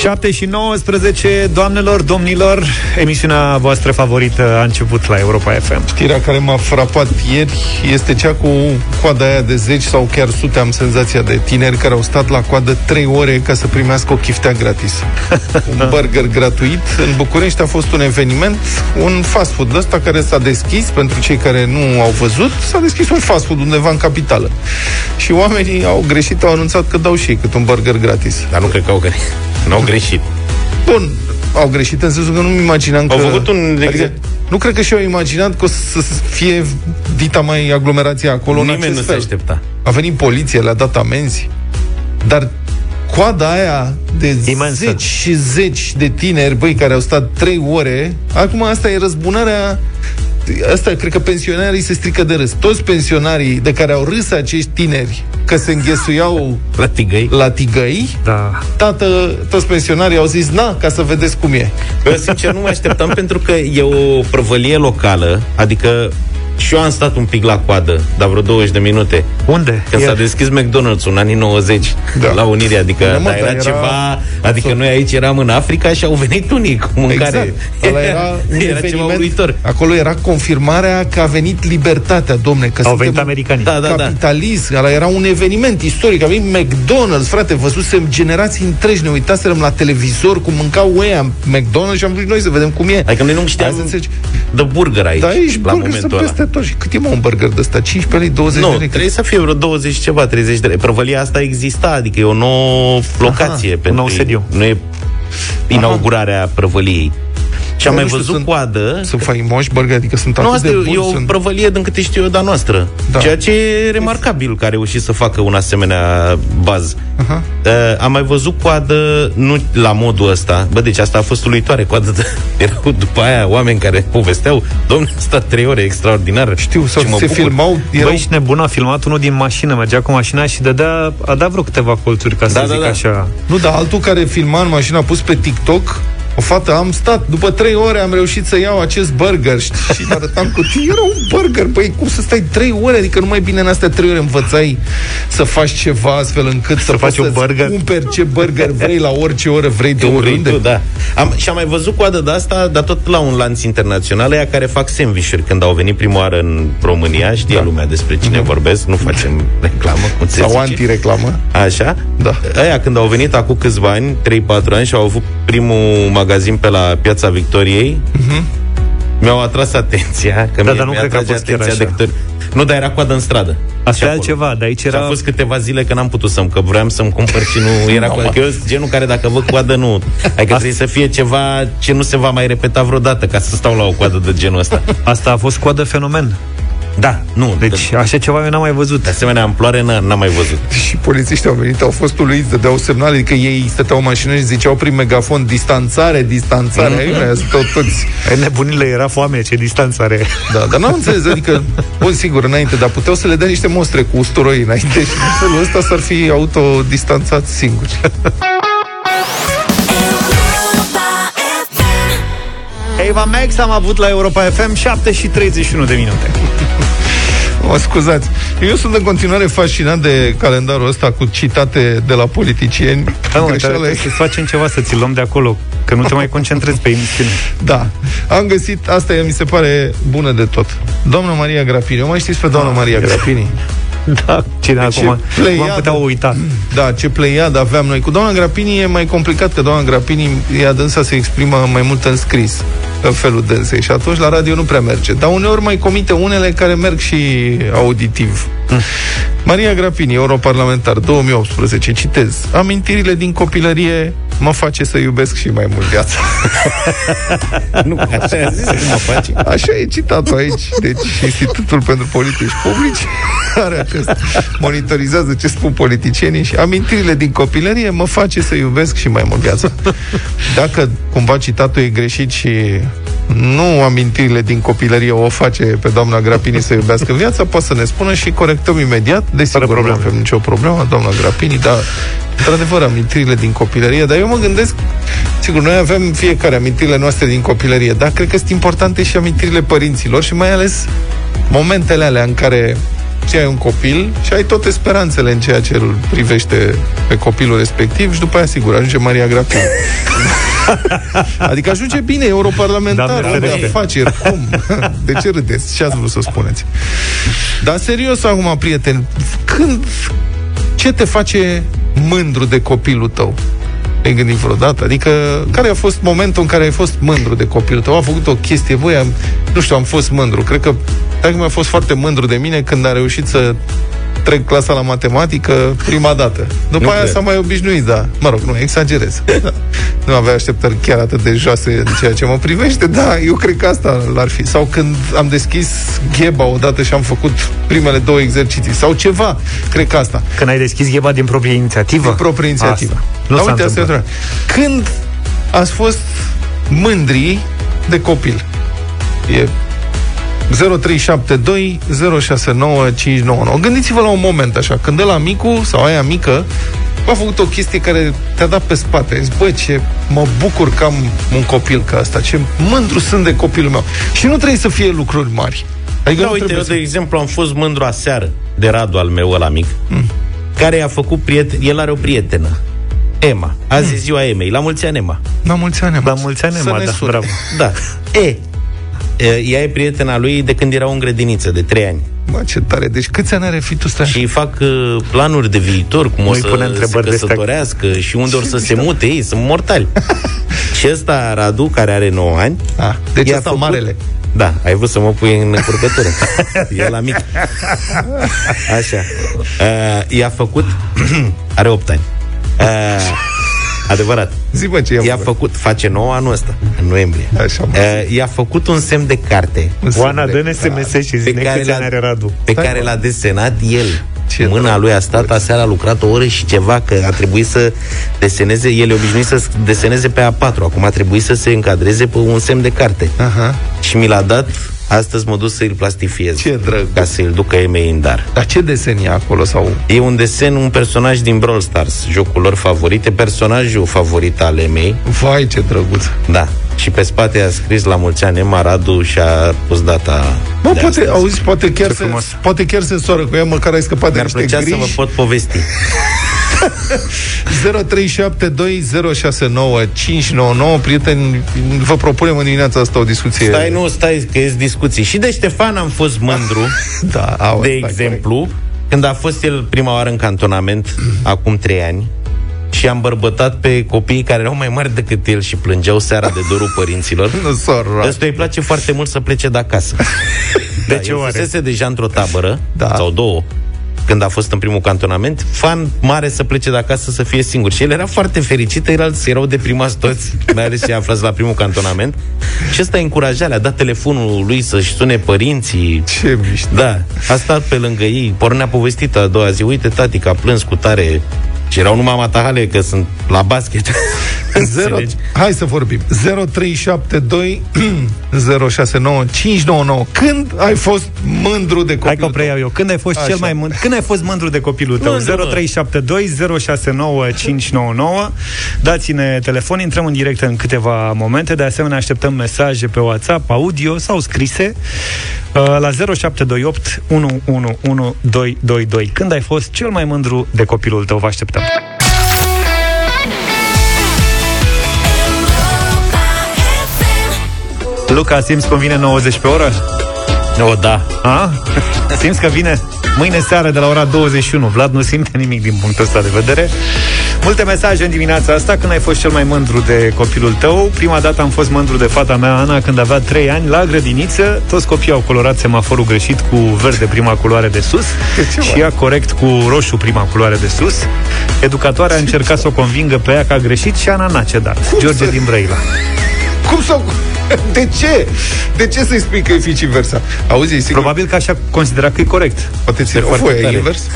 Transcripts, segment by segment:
7 și 19, doamnelor, domnilor, emisiunea voastră favorită a început la Europa FM. Știrea care m-a frapat ieri este cea cu coada aia de 10 sau chiar sute, am senzația de tineri care au stat la coadă 3 ore ca să primească o chiftea gratis. un burger gratuit. În București a fost un eveniment, un fast food ăsta care s-a deschis, pentru cei care nu au văzut, s-a deschis un fast food undeva în capitală. Și oamenii au greșit, au anunțat că dau și ei cât un burger gratis. Dar nu cred că au greșit. N-au greșit. Bun, au greșit în sensul că nu-mi imaginam Au că... făcut un... Adică, nu cred că și-au imaginat că o să fie dita mai aglomerația acolo în Nimeni acest nu se fel. aștepta. A venit poliția, le-a dat amenzi, dar coada aia de Imensă. zeci și zeci de tineri, băi, care au stat trei ore, acum asta e răzbunarea Asta, cred că pensionarii se strică de râs. Toți pensionarii de care au râs acești tineri că se înghesuiau La tigăi. la tigăi, Da. tată, toți pensionarii au zis, na, ca să vedeți cum e. Bă, sincer, nu mă așteptam pentru că e o prăvălie locală, adică și eu am stat un pic la coadă, dar vreo 20 de minute. Unde? Când s-a Ieri. deschis McDonald's în anii 90 Da. da. la Unire, adică Da, da, mă, dar era, dar era- ceva, adică noi aici eram în Africa și au venit unii cu mâncare. Exact. Ăla era un era ceva eveniment. uluitor. Acolo era confirmarea că a venit libertatea, domne, că Au suntem venit americanii. Da, da, da. capitalism. Ăla era un eveniment istoric. A venit McDonald's, frate, văzusem generații întregi, ne uitaserăm la televizor cum mâncau ăia McDonald's și am vrut noi să vedem cum e. Adică noi nu Hai știam să înțelegi. de burger aici, Da, aici la burger sunt momentul ăla. Peste tot. Și cât e mă un burger de ăsta? 15 lei, 20 Nu, de lei? trebuie să fie vreo 20 ceva, 30 de lei. Prăvălia asta exista, adică e o nouă locație. Aha, pentru un nou sediu. Nu e inaugurarea prăvăliei. Și am Dar mai nu știu, văzut sunt- coadă. Sunt faimoși burger, adică sunt Nu, atât asta de e, buni. e o sunt... prăvălie, din câte știu eu, de-a noastră. Da. Ceea ce e remarcabil că a reușit să facă un asemenea baz. Aha. Uh, am mai văzut coadă, nu la modul ăsta. Bă, deci asta a fost uluitoare. Coadă de... Erau după aia oameni care povesteau, domnule, a stat trei ore extraordinar. Știu, sau Și mă se bucur. filmau, erau Băi, și nebun a filmat unul din mașină, mergea cu mașina și dădea, a dat vreo câteva colțuri, ca să Da, da, zic da. așa. Nu, dar altul care filma în mașină a pus pe TikTok o fată, am stat, după trei ore am reușit să iau acest burger știi? și arătam cu tine, era un burger, băi, cum să stai trei ore? Adică nu mai bine în astea trei ore învățai să faci ceva astfel încât să, faci poți un să-ți burger? cumperi ce burger vrei la orice oră vrei de De oriunde. Tu, da. Am, și am mai văzut coadă de asta, dar tot la un lanț internațional, aia care fac sandvișuri. Când au venit prima oară în România, știe da. lumea despre cine vorbesc, nu facem reclamă, cum se Sau zice. antireclamă. Așa? Da. Aia când au venit acum câțiva ani, 3-4 ani și au avut primul magazin pe la Piața Victoriei, mi-au atras atenția, că Mhm. Da, mie dar nu mi-a cred că a atrage fost chiar atenția așa. de câte ori- Nu, dar era coadă în stradă. Asta Și e acolo. altceva, de aici Și a era... fost câteva zile că n-am putut să-mi, că vreau să-mi cumpăr și nu era coadă. Că eu sunt genul care dacă văd coadă, nu. Adică trebuie să fie ceva ce nu se va mai repeta vreodată ca să stau la o coadă de genul ăsta. Asta a fost coadă fenomen. Da, nu. Deci, de, așa ceva eu n-am mai văzut. de asemenea amploare n- n-am mai văzut. Și polițiștii au venit, au fost uluiți, dădeau semnale, adică ei stăteau în mașină și ziceau prin megafon distanțare, distanțare, mm-hmm. aici stau toți. E, Nebunile era foame, ce distanță are. Da, dar n-am înțeles, adică, bun, sigur, înainte, dar puteau să le dea niște mostre cu usturoi înainte și în felul ăsta s-ar fi autodistanțat singuri. Eva Max am avut la Europa FM 7 și 31 de minute. Mă scuzați. Eu sunt în continuare fascinat de calendarul ăsta cu citate de la politicieni. Da, mă, dar Greșeala trebuie e- să facem ceva, să ți luăm de acolo, că nu te mai concentrezi pe emisiune. Da. Am găsit, asta e, mi se pare bună de tot. Doamna Maria Grapini. O mai știți pe doamna Maria Grapini? Da, cine Ce acum? pleiadă. Cum am putea uita? Da, ce pleiad aveam noi. Cu doamna Grapini e mai complicat, că doamna Grapini ea dânsa se exprimă mai mult în scris, în felul dânsei. Și atunci la radio nu prea merge. Dar uneori mai comite unele care merg și auditiv. Maria Grapini, europarlamentar, 2018, citez. Amintirile din copilărie mă face să iubesc și mai mult viața. Nu, așa a zis, cum mă face. Așa e citatul aici. Deci Institutul pentru Politici Publici are acest, monitorizează ce spun politicienii și amintirile din copilărie mă face să iubesc și mai mult viața. Dacă cumva citatul e greșit și nu amintirile din copilărie o face pe doamna Grapini să iubească viața, poate să ne spună și corectăm imediat. Desigur, nu probleme. avem nicio problemă, doamna Grapini, dar într-adevăr amintirile din copilărie, dar eu mă gândesc Sigur, noi avem fiecare amintirile noastre din copilărie, dar cred că sunt importante și amintirile părinților și mai ales momentele alea în care ce ai un copil și ai toate speranțele în ceea ce îl privește pe copilul respectiv și după aia, sigur, ajunge Maria Grapin. adică ajunge bine europarlamentar de afaceri. Cum? De ce râdeți? Ce ați vrut să spuneți? Dar serios acum, prieteni, când... Ce te face mândru de copilul tău? Ai gândit vreodată? Adică, care a fost momentul în care ai fost mândru de copilul tău? A făcut o chestie, voi am, nu știu, am fost mândru. Cred că dacă mi-a fost foarte mândru de mine când a reușit să trec clasa la matematică prima dată. După nu aia cred. s-a mai obișnuit, da. Mă rog, nu, exagerez. Da. Nu avea așteptări chiar atât de joase în ceea ce mă privește, da, eu cred că asta l-ar fi. Sau când am deschis gheba odată și am făcut primele două exerciții. Sau ceva, cred că asta. Când ai deschis gheba din proprie inițiativă? Din proprie inițiativă. Asta. Nu da, uite, asta Când ați fost mândri de copil? E 0372 069599. Gândiți-vă la un moment așa, când la micu sau aia mică a făcut o chestie care te-a dat pe spate. Zici, bă, ce mă bucur că am un copil ca asta, ce mândru sunt de copilul meu. Și nu trebuie să fie lucruri mari. Adică da, uite, eu, să... de exemplu, am fost mândru aseară de Radu al meu ăla mic, mm. care a făcut prieten, el are o prietenă, Emma. Azi mm. ziua Emei. La mulți ani, Emma. La mulți ani, Emma. La mulți ani, Emma, da, bravo. Da. E, ea e prietena lui de când era în grădiniță, de 3 ani. Mă, ce tare. Deci câți ani are fitul ăsta? Și fac uh, planuri de viitor, cum o să pune se căsătorească și unde o să se mute ei, sunt mortali. și ăsta, Radu, care are 9 ani... Ah, deci ăsta făcut... marele. Da, ai vrut să mă pui în încurcătură. e la mic. Așa. Uh, i-a făcut... are 8 ani. Uh, Adevărat. Zi mă ce i-a făcut. Face nouă anul ăsta, în noiembrie. Așa, uh, i-a făcut un semn de carte. Oana, dă-ne SMS și zi care l-a, are Radu. Pe Stai care l-a desenat el. Ce Mâna lui a stat, aseară a lucrat o oră și ceva, că a trebuit să deseneze, el e obișnuit să deseneze pe A4, acum a trebuit să se încadreze pe un semn de carte. Aha. Și mi l-a dat Astăzi mă duc să îl plastifiez. Ce drăg. Ca să îl ducă Emei în dar. Dar ce desen e acolo? sau? E un desen, un personaj din Brawl Stars, jocul lor favorite, personajul favorit al Emei. Vai, ce drăguț. Da. Și pe spate a scris la mulți ani Emma Radu și a pus data Bă, poate, astăzi. auzi, poate chiar, se, poate chiar se soară cu ea, măcar ai scăpat Mi-ar de niște griji. să vă pot povesti. 0372069599 Prieteni, vă propunem în dimineața asta o discuție Stai, nu, stai, că e discuții Și de Ștefan am fost mândru da, au, De exemplu corect. Când a fost el prima oară în cantonament Acum trei ani și am bărbătat pe copiii care erau mai mari decât el și plângeau seara de dorul părinților. nu Ăsta îi place foarte mult să plece de acasă. De da, ce oare? deja într-o tabără, da. sau două, când a fost în primul cantonament, fan mare să plece de acasă să fie singur. Și el era foarte fericit, alții erau deprimați toți, mai ales și aflați la primul cantonament. Și ăsta încurajarea, a dat telefonul lui să-și sune părinții. Ce mișto. Da, a stat pe lângă ei, pornea povestit a doua zi, uite tati că a plâns cu tare și erau numai matahale că sunt la basket. Zero, hai să vorbim. 0372 069599. Când ai fost mândru de copilul Hai că preiau eu. Când ai fost Așa. cel mai mândru? Când ai fost mândru de copilul tău? 0372 069599. Dați-ne telefon, intrăm în direct în câteva momente. De asemenea, așteptăm mesaje pe WhatsApp, audio sau scrise uh, la 0728 111222. Când ai fost cel mai mândru de copilul tău? Vă așteptăm. Luca, simți cum vine 90 pe oră? O, da. A? Simți că vine mâine seară de la ora 21. Vlad nu simte nimic din punctul ăsta de vedere. Multe mesaje în dimineața asta când ai fost cel mai mândru de copilul tău. Prima dată am fost mândru de fata mea, Ana, când avea 3 ani, la grădiniță. Toți copiii au colorat semaforul greșit cu verde prima culoare de sus și ea corect cu roșu prima culoare de sus. Educatoarea a încercat să o convingă pe ea că a greșit și Ana n-a cedat. George din Brăila. Cum să... De ce? De ce să-i spui că e vice versa? Auzi, e sigur... Probabil că așa considera că e corect. Poate ți o foaie invers?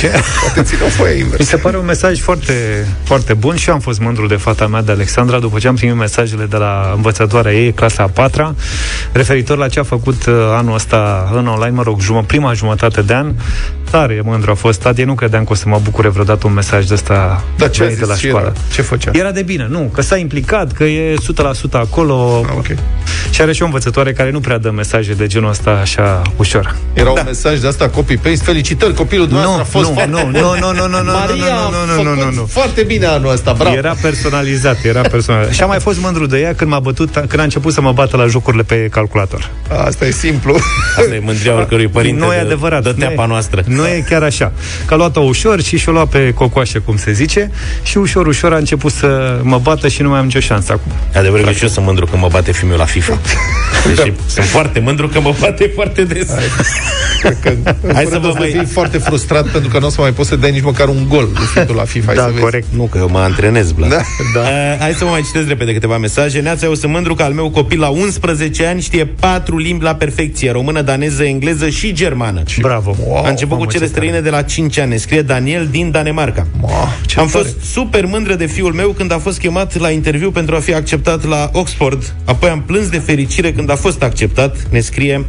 Ce? Poate ține o foaie invers. Mi se pare un mesaj foarte, foarte bun și eu am fost mândru de fata mea, de Alexandra, după ce am primit mesajele de la învățătoarea ei, clasa a patra, referitor la ce a făcut uh, anul ăsta în online, mă rog, jumă, prima jumătate de an. Tare mândru a fost tati, nu credeam că o să mă bucure vreodată un mesaj de ăsta da, ce de la școală. Era? Ce făcea? Era de bine, nu, că s-a implicat, că e 100% acolo. Ah, okay. Și are și o învățătoare care nu prea dă mesaje de genul ăsta așa ușor. Era da. un mesaj de asta copy-paste. Felicitări, copilul dumneavoastră nu, a fost nu, foarte... Nu, nu, nu, nu, nu, Maria nu, nu, nu, nu, nu, nu. foarte bine anul ăsta, bravo. Era personalizat, era personalizat. și am mai fost mândru de ea când m-a bătut, când a început să mă bată la jocurile pe calculator. Asta e simplu. Asta e mândria oricărui părinte nu e adevărat, de, de teapa noastră. Nu e chiar așa. Că a luat-o ușor și și-o luat pe cocoașe, cum se zice, și ușor, ușor a început să mă bată și nu mai am nicio șansă acum. Adevărul că și eu sunt mândru când mă bate filmul la FIFA. Deci sunt foarte mândru că mă bate foarte des. Hai, că, Hai să vă mai... fii foarte frustrat pentru că nu o să mai poți să dai nici măcar un gol la FIFA. Da, corect. Nu, că eu mă antrenez, Bla. Da. da. Uh, hai să vă mai citesc repede câteva mesaje. Neața, eu sunt mândru că al meu copil la 11 ani știe patru limbi la perfecție. Română, daneză, engleză și germană. Bravo. Wow, a început cu cele străine de la 5 ani. Scrie Daniel din Danemarca. Wow, Am tare. fost super mândră de fiul meu când a fost chemat la interviu pentru a fi acceptat la Oxford. Apoi am plâns de fericire când a fost acceptat. Ne scrie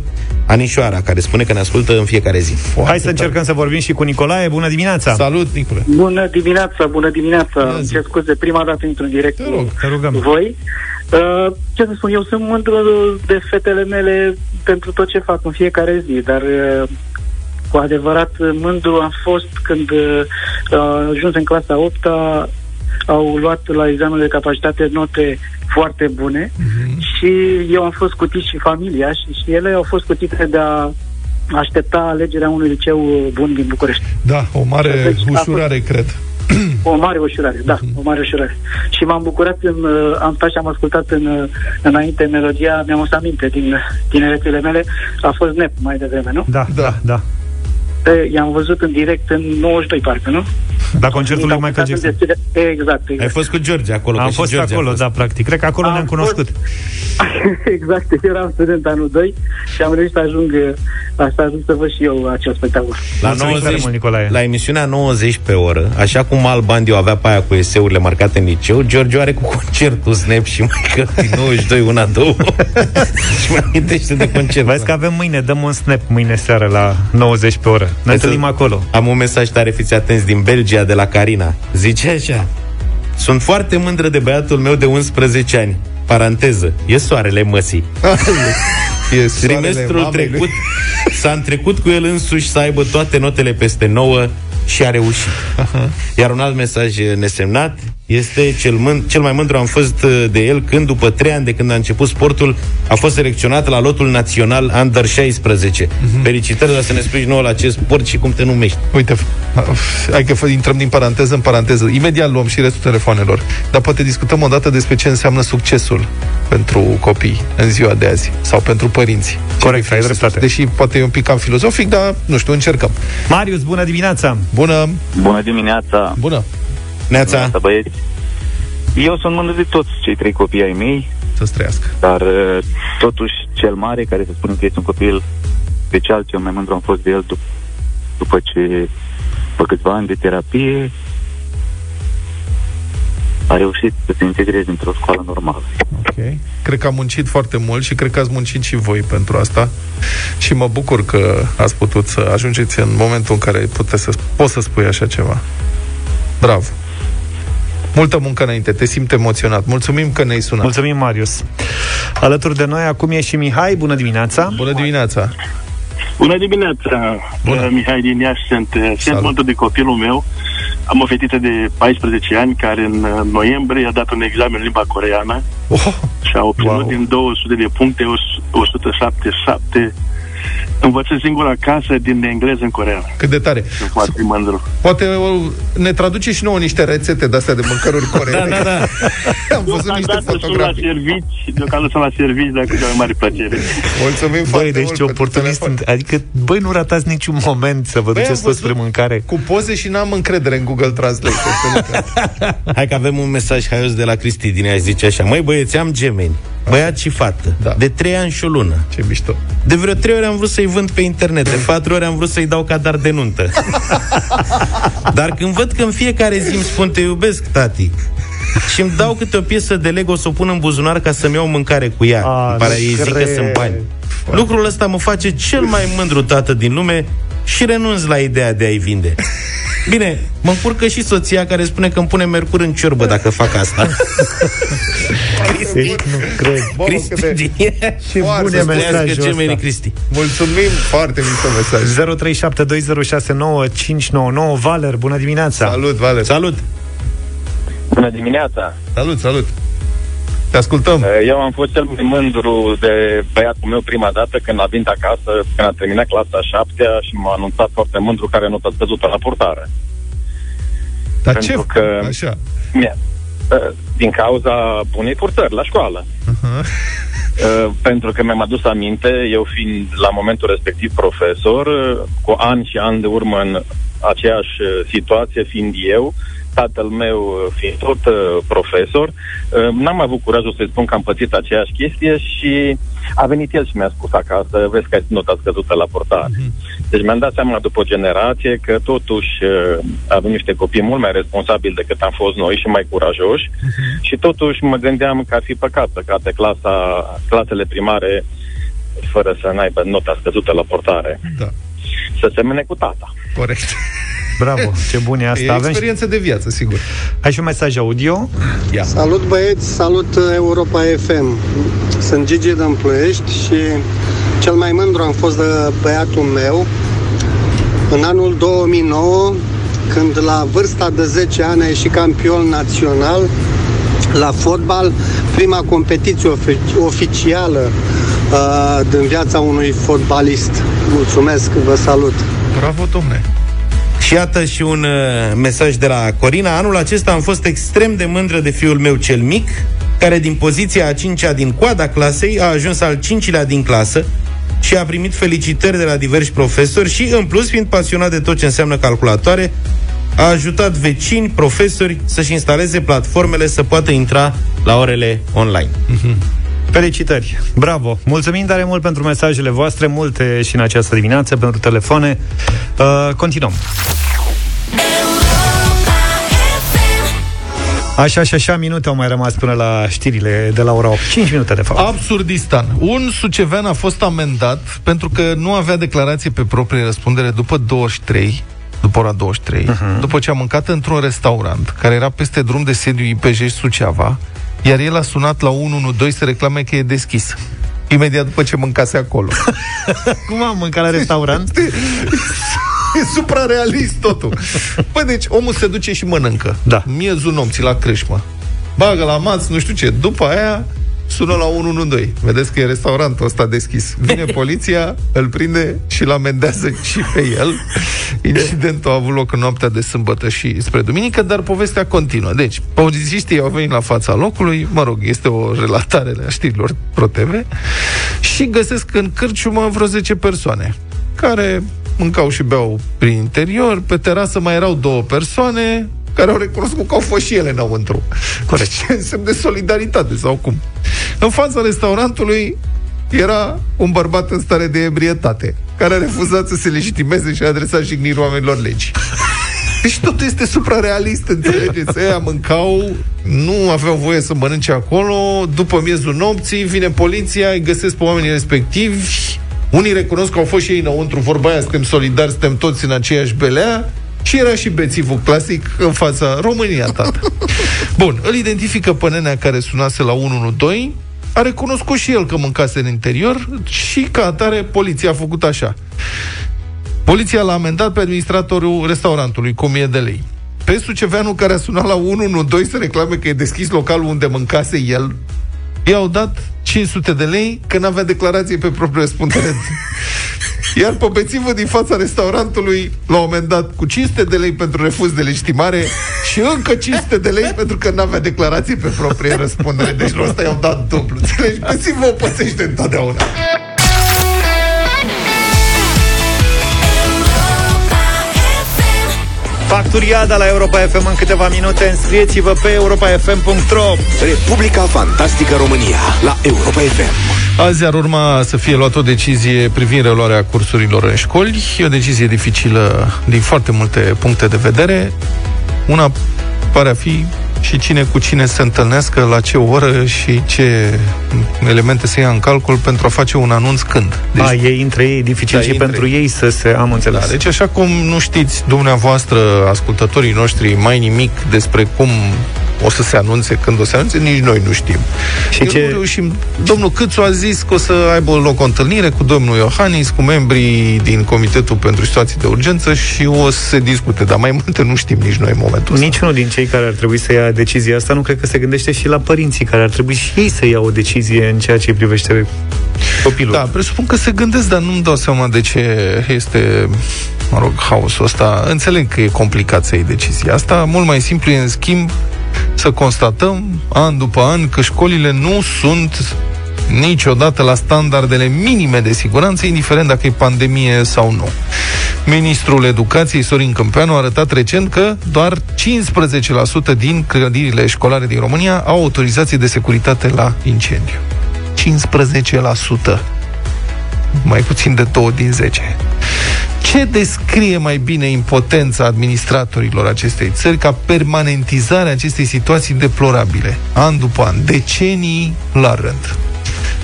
Anișoara, care spune că ne ascultă în fiecare zi. Foarte Hai să încercăm să vorbim și cu Nicolae. Bună dimineața! Salut, Nicolae! Bună dimineața, bună dimineața! Îmi cer scuze, prima dată intru în direct te rog, te rugăm. voi. Uh, ce să spun, eu sunt mândru de fetele mele pentru tot ce fac în fiecare zi, dar uh, cu adevărat mândru am fost când uh, a ajuns în clasa 8 au luat la examenul de capacitate note foarte bune uh-huh. și eu am fost cutit și familia și, și ele au fost cutite de a aștepta alegerea unui liceu bun din București. Da, o mare deci, ușurare, fost... cred. O mare ușurare, da, uh-huh. o mare ușurare. Și m-am bucurat, în, am stat și am ascultat în, înainte melodia, mi-am adus aminte din tineretele mele, a fost NEP mai devreme, nu? Da, da, da. I-am văzut în direct în 92, parcă, nu? La concertul lui Michael Jackson. Exact, exact. Ai fost cu George acolo. Am fost George acolo, da, practic. Cred că acolo am ne-am cunoscut. exact, eram student anul 2 și am reușit să ajung, să ajung să văd și eu acel spectacol. La, 90, mult, la emisiunea 90 pe oră, așa cum Al Bandiu avea pe aia cu eseurile marcate în liceu, George are cu concertul Snap și Michael din 92, una, două. și mai amintește de concert. Vezi că avem mâine, dăm un Snap mâine seară la 90 pe oră. Ne întâlnim acolo. Am un mesaj tare, fiți atenți, din Belgia, de la Carina. Zice așa. Sunt foarte mândră de băiatul meu de 11 ani. Paranteză. E soarele măsii. e Trimestrul trecut s-a întrecut cu el însuși să aibă toate notele peste 9 și a reușit. Aha. Iar un alt mesaj nesemnat este cel, mân- cel mai mândru am fost uh, de el când, după trei ani de când a început sportul, a fost selecționat la lotul național Under 16. Mm-hmm. Felicitări, dar să ne spui nouă la acest sport și cum te numești. Uite, hai că intrăm din paranteză în paranteză. Imediat luăm și restul telefonelor. Dar poate discutăm o dată despre ce înseamnă succesul pentru copii în ziua de azi sau pentru părinți. Corect, ai dreptate. Deși poate e un pic cam filozofic, dar nu știu, încercăm. Marius, bună dimineața! Bună! Bună dimineața! Bună! Neața. Neața, băieți. Eu sunt mândru de toți cei trei copii ai mei. Să trăiască. Dar uh, totuși cel mare, care să spunem că este un copil special, cel mai mândru am fost de el dup- după ce, după câțiva ani de terapie, a reușit să se integreze într-o școală normală. Ok. Cred că am muncit foarte mult și cred că ați muncit și voi pentru asta și mă bucur că ați putut să ajungeți în momentul în care puteți să, poți să spui așa ceva. Bravo! Multă muncă înainte, te simt emoționat. Mulțumim că ne-ai sunat. Mulțumim, Marius. Alături de noi acum e și Mihai. Bună dimineața! Bună dimineața! Bună dimineața! Bună. Mihai din Iași sunt. Sunt mult de copilul meu. Am o fetiță de 14 ani care în noiembrie a dat un examen în limba coreeană oh, și a obținut wow. din 200 de puncte 177 învățăm singur acasă din engleză în coreană. Cât de tare. Sunt foarte mândru. Poate ne traduce și nouă niște rețete de-astea de mâncăruri coreene. da, da, da. Am văzut niște fotografii. la servici, deocamdată sunt la servici, dar cu cea mai mare plăcere. Mulțumim băi, foarte deci mult oportunist, adică, băi, nu ratați niciun moment să vă duceți toți spre mâncare. Cu poze și n-am încredere în Google Translate. Hai că avem un mesaj haios de la Cristi din ea zice așa, măi băieți, am gemeni băiat și fată, da. de trei ani și o lună. Ce mișto. De vreo trei ori am vrut să-i vând pe internet, de patru ori am vrut să-i dau cadar de nuntă. Dar când văd că în fiecare zi îmi spun te iubesc, tati, și îmi dau câte o piesă de Lego să o pun în buzunar ca să-mi iau mâncare cu ea. A, pare ei zic că sunt bani. Lucrul ăsta mă face cel mai mândru tată din lume și renunț la ideea de a-i vinde. Bine, mă încurcă și soția care spune că îmi pune mercur în ciorbă dacă fac asta. Cristi, nu cred. Cristi, ce bune mesajul ăsta. Cristi. Mulțumim, foarte mișto mesaj. 0372069599 Valer, bună dimineața. Salut, Valer. Salut. Bună dimineața. Salut, salut. Te ascultăm. Eh, eu am fost cel mai mândru de băiatul meu prima dată când a venit acasă, când a terminat clasa a șaptea și m-a anunțat foarte mândru care nu a scăzut la purtare. Dar Pentru ce? Că, Așa. Mie, eh, din cauza bunei purtări la școală. Uh-huh. Pentru că mi-am adus aminte, eu fiind la momentul respectiv profesor, cu ani și ani de urmă în aceeași situație, fiind eu, uh, tatăl meu uh, fiind tot uh, profesor, uh, n-am avut curajul să-i spun că am pățit aceeași chestie și a venit el și mi-a spus acasă, vezi că ai nota scăzută la portare. Mm-hmm. Deci mi-am dat seama după o generație că totuși uh, avem niște copii mult mai responsabili decât am fost noi și mai curajoși mm-hmm. și totuși mă gândeam că ar fi păcat să cate clasa, clasele primare fără să n-aibă nota scăzută la portare. Da. Să semene cu tata. Corect. Bravo, ce bun e asta. E Avem experiență de viață, sigur. Ai și un mesaj audio? Ia. Salut băieți, salut uh, Europa FM. Sunt Gigi din Ploiești și cel mai mândru am fost de băiatul meu în anul 2009 când la vârsta de 10 ani a ieșit campion național la fotbal, prima competiție ofi- oficială uh, din viața unui fotbalist. Mulțumesc, vă salut! Bravo, domne! Și iată și un uh, mesaj de la Corina. Anul acesta am fost extrem de mândră de fiul meu cel mic, care din poziția a cincea din coada clasei a ajuns al cincilea din clasă și a primit felicitări de la diversi profesori și, în plus, fiind pasionat de tot ce înseamnă calculatoare, a ajutat vecini, profesori să-și instaleze platformele să poată intra la orele online. Mm-hmm. Felicitări! Bravo! Mulțumim tare mult pentru mesajele voastre, multe și în această dimineață, pentru telefoane. Uh, continuăm. Așa și așa minute au mai rămas până la știrile de la ora 8. 5 minute, de fapt. Absurdistan. Un sucevean a fost amendat pentru că nu avea declarație pe proprie răspundere după 23 după ora 23, uh-huh. Mhm. după ce a mâncat într-un restaurant care era peste drum de sediu IPJ Suceava, iar el a sunat la 112 să reclame că e deschis. Imediat după ce mâncase acolo. Cum am mâncat la restaurant? e suprarealist totul. Păi deci omul se duce și mănâncă. Da. Miezul nopții la crâșmă. Bagă la maț, nu știu ce. După aia sună la 112. Vedeți că e restaurantul ăsta deschis. Vine poliția, îl prinde și îl amendează și pe el. Incidentul a avut loc în noaptea de sâmbătă și spre duminică, dar povestea continuă. Deci, polițiștii au venit la fața locului, mă rog, este o relatare a știrilor ProTV, și găsesc în cârciumă vreo 10 persoane care mâncau și beau prin interior, pe terasă mai erau două persoane, care au recunoscut că au fost și ele înăuntru. Corect. Ce însemn de solidaritate sau cum. În fața restaurantului era un bărbat în stare de ebrietate, care a refuzat să se legitimeze și a adresat jigniri oamenilor legi. Deci totul este suprarealist, înțelegeți? Aia mâncau, nu aveau voie să mănânce acolo, după miezul nopții vine poliția, îi găsesc pe oamenii respectivi, unii recunosc că au fost și ei înăuntru, vorba aia, suntem solidari, suntem toți în aceeași belea, și era și bețivul clasic în fața România, tată. Bun, îl identifică pe nenea care sunase la 112, a recunoscut și el că mâncase în interior și ca atare poliția a făcut așa. Poliția l-a amendat pe administratorul restaurantului cu 1000 de lei. Pe Suceveanu care a sunat la 112 să reclame că e deschis localul unde mâncase el, i-au dat 500 de lei că n-avea declarație pe propriu răspundere. Iar pe bețivul din fața restaurantului l-a moment dat cu 500 de lei pentru refuz de legitimare și încă 500 de lei pentru că n-avea declarație pe proprie răspundere. Deci la ăsta i-au dat dublu. Înțelegi? Bețivul o pățește întotdeauna. Fac Turiada la Europa FM în câteva minute. Înscrieți-vă pe europafm.ro Republica Fantastică România la Europa FM. Azi ar urma să fie luată o decizie privind reluarea cursurilor în școli. E o decizie dificilă din foarte multe puncte de vedere. Una pare a fi și cine cu cine se întâlnească, la ce oră și ce elemente se ia în calcul pentru a face un anunț când. Deci, a, ei între ei, dificil da, și pentru ei să se am înțeles. Da, deci așa cum nu știți dumneavoastră, ascultătorii noștri, mai nimic despre cum o să se anunțe când o să se anunțe, nici noi nu știm. Și Eu ce... nu reușim. Domnul Câțu a zis că o să aibă loc o întâlnire cu domnul Iohannis, cu membrii din Comitetul pentru Situații de Urgență și o să se discute, dar mai multe nu știm nici noi în momentul ăsta. Niciunul din cei care ar trebui să ia decizia asta nu cred că se gândește și la părinții care ar trebui și ei să ia o decizie în ceea ce îi privește copilul. Da, presupun că se gândesc, dar nu-mi dau seama de ce este, mă rog, haosul ăsta. Înțeleg că e complicat să iei decizia asta. Mult mai simplu e, în schimb, să constatăm an după an că școlile nu sunt niciodată la standardele minime de siguranță, indiferent dacă e pandemie sau nu. Ministrul Educației, Sorin Câmpeanu, a arătat recent că doar 15% din clădirile școlare din România au autorizație de securitate la incendiu. 15%. Mai puțin de 2 din 10. Ce descrie mai bine impotența administratorilor acestei țări ca permanentizarea acestei situații deplorabile, an după an, decenii la rând?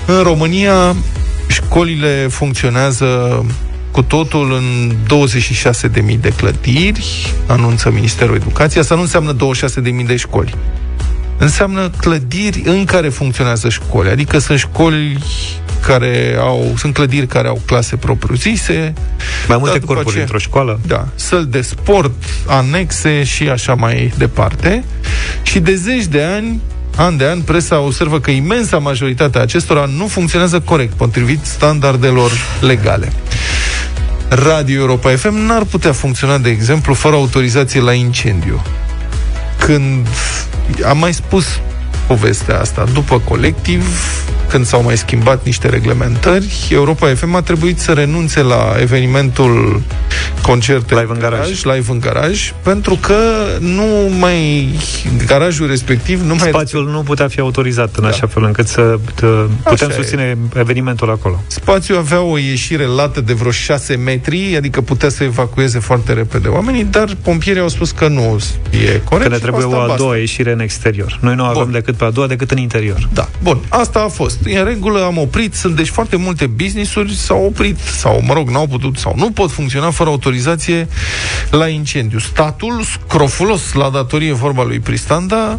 În România, școlile funcționează cu totul în 26.000 de clădiri, anunță Ministerul Educației. Asta nu înseamnă 26.000 de școli înseamnă clădiri în care funcționează școli. Adică sunt școli care au, sunt clădiri care au clase propriu-zise. Mai multe corpuri aceea, într-o școală? Da. Săl de sport, anexe și așa mai departe. Și de zeci de ani an de an, presa observă că imensa majoritatea acestora nu funcționează corect, potrivit standardelor legale. Radio Europa FM n-ar putea funcționa, de exemplu, fără autorizație la incendiu. Când am mai spus povestea asta. După colectiv, când s-au mai schimbat niște reglementări, Europa FM a trebuit să renunțe la evenimentul concerte live în garaj, live în garaj pentru că nu mai garajul respectiv nu mai spațiul nu putea fi autorizat în da. așa fel încât să putem susține e. evenimentul acolo. Spațiul avea o ieșire lată de vreo 6 metri, adică putea să evacueze foarte repede oamenii, dar pompierii au spus că nu e corect. Că ne trebuie o a doua ieșire în exterior. Noi nu avem Bun. decât pe a doua decât în interior. Da. Bun, asta a fost. În regulă am oprit, sunt deci foarte multe business-uri s-au oprit, sau mă rog, n-au putut, sau nu pot funcționa fără autorizație la incendiu. Statul, scrofulos la datorie vorba lui Pristanda,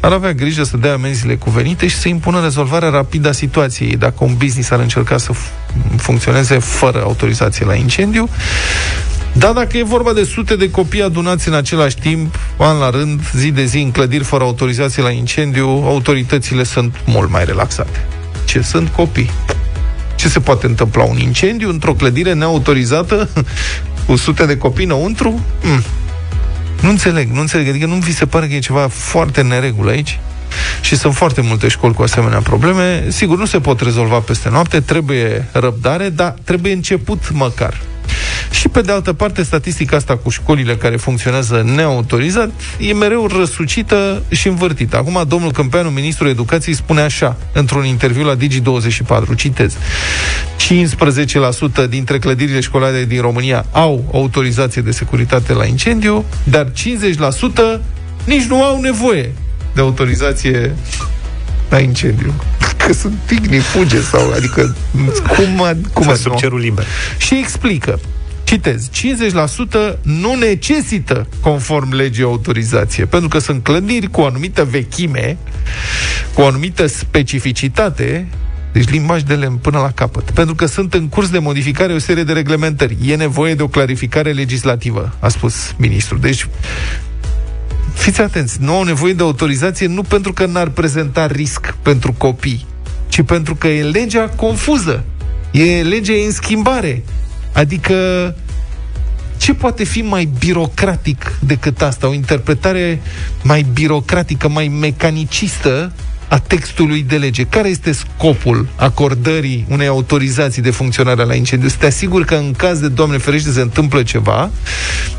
ar avea grijă să dea amenziile cuvenite și să impună rezolvarea rapidă a situației dacă un business ar încerca să funcționeze fără autorizație la incendiu. Dar dacă e vorba de sute de copii adunați în același timp, an la rând, zi de zi, în clădiri fără autorizație la incendiu, autoritățile sunt mult mai relaxate. Ce sunt copii? Ce se poate întâmpla? Un incendiu într-o clădire neautorizată cu sute de copii înăuntru? Mm. Nu înțeleg, nu înțeleg. Adică nu vi se pare că e ceva foarte neregulă aici? Și sunt foarte multe școli cu asemenea probleme. Sigur, nu se pot rezolva peste noapte, trebuie răbdare, dar trebuie început măcar. Și pe de altă parte, statistica asta cu școlile care funcționează neautorizat e mereu răsucită și învârtită. Acum, domnul Câmpeanu, ministrul educației, spune așa, într-un interviu la Digi24, citez, 15% dintre clădirile școlare din România au autorizație de securitate la incendiu, dar 50% nici nu au nevoie de autorizație la incendiu. Că sunt tigni, fuge sau, adică, cum, cum sub cerul liber. Și explică. Citez, 50% nu necesită, conform legii, autorizație, pentru că sunt clădiri cu o anumită vechime, cu o anumită specificitate, deci limbaj de lemn până la capăt. Pentru că sunt în curs de modificare o serie de reglementări. E nevoie de o clarificare legislativă, a spus ministrul. Deci, fiți atenți, nu au nevoie de autorizație nu pentru că n-ar prezenta risc pentru copii, ci pentru că e legea confuză. E legea în schimbare. Adică ce poate fi mai birocratic decât asta? O interpretare mai birocratică, mai mecanicistă a textului de lege. Care este scopul acordării unei autorizații de funcționare la incendiu? Să te asiguri că în caz de, Doamne ferește, se întâmplă ceva,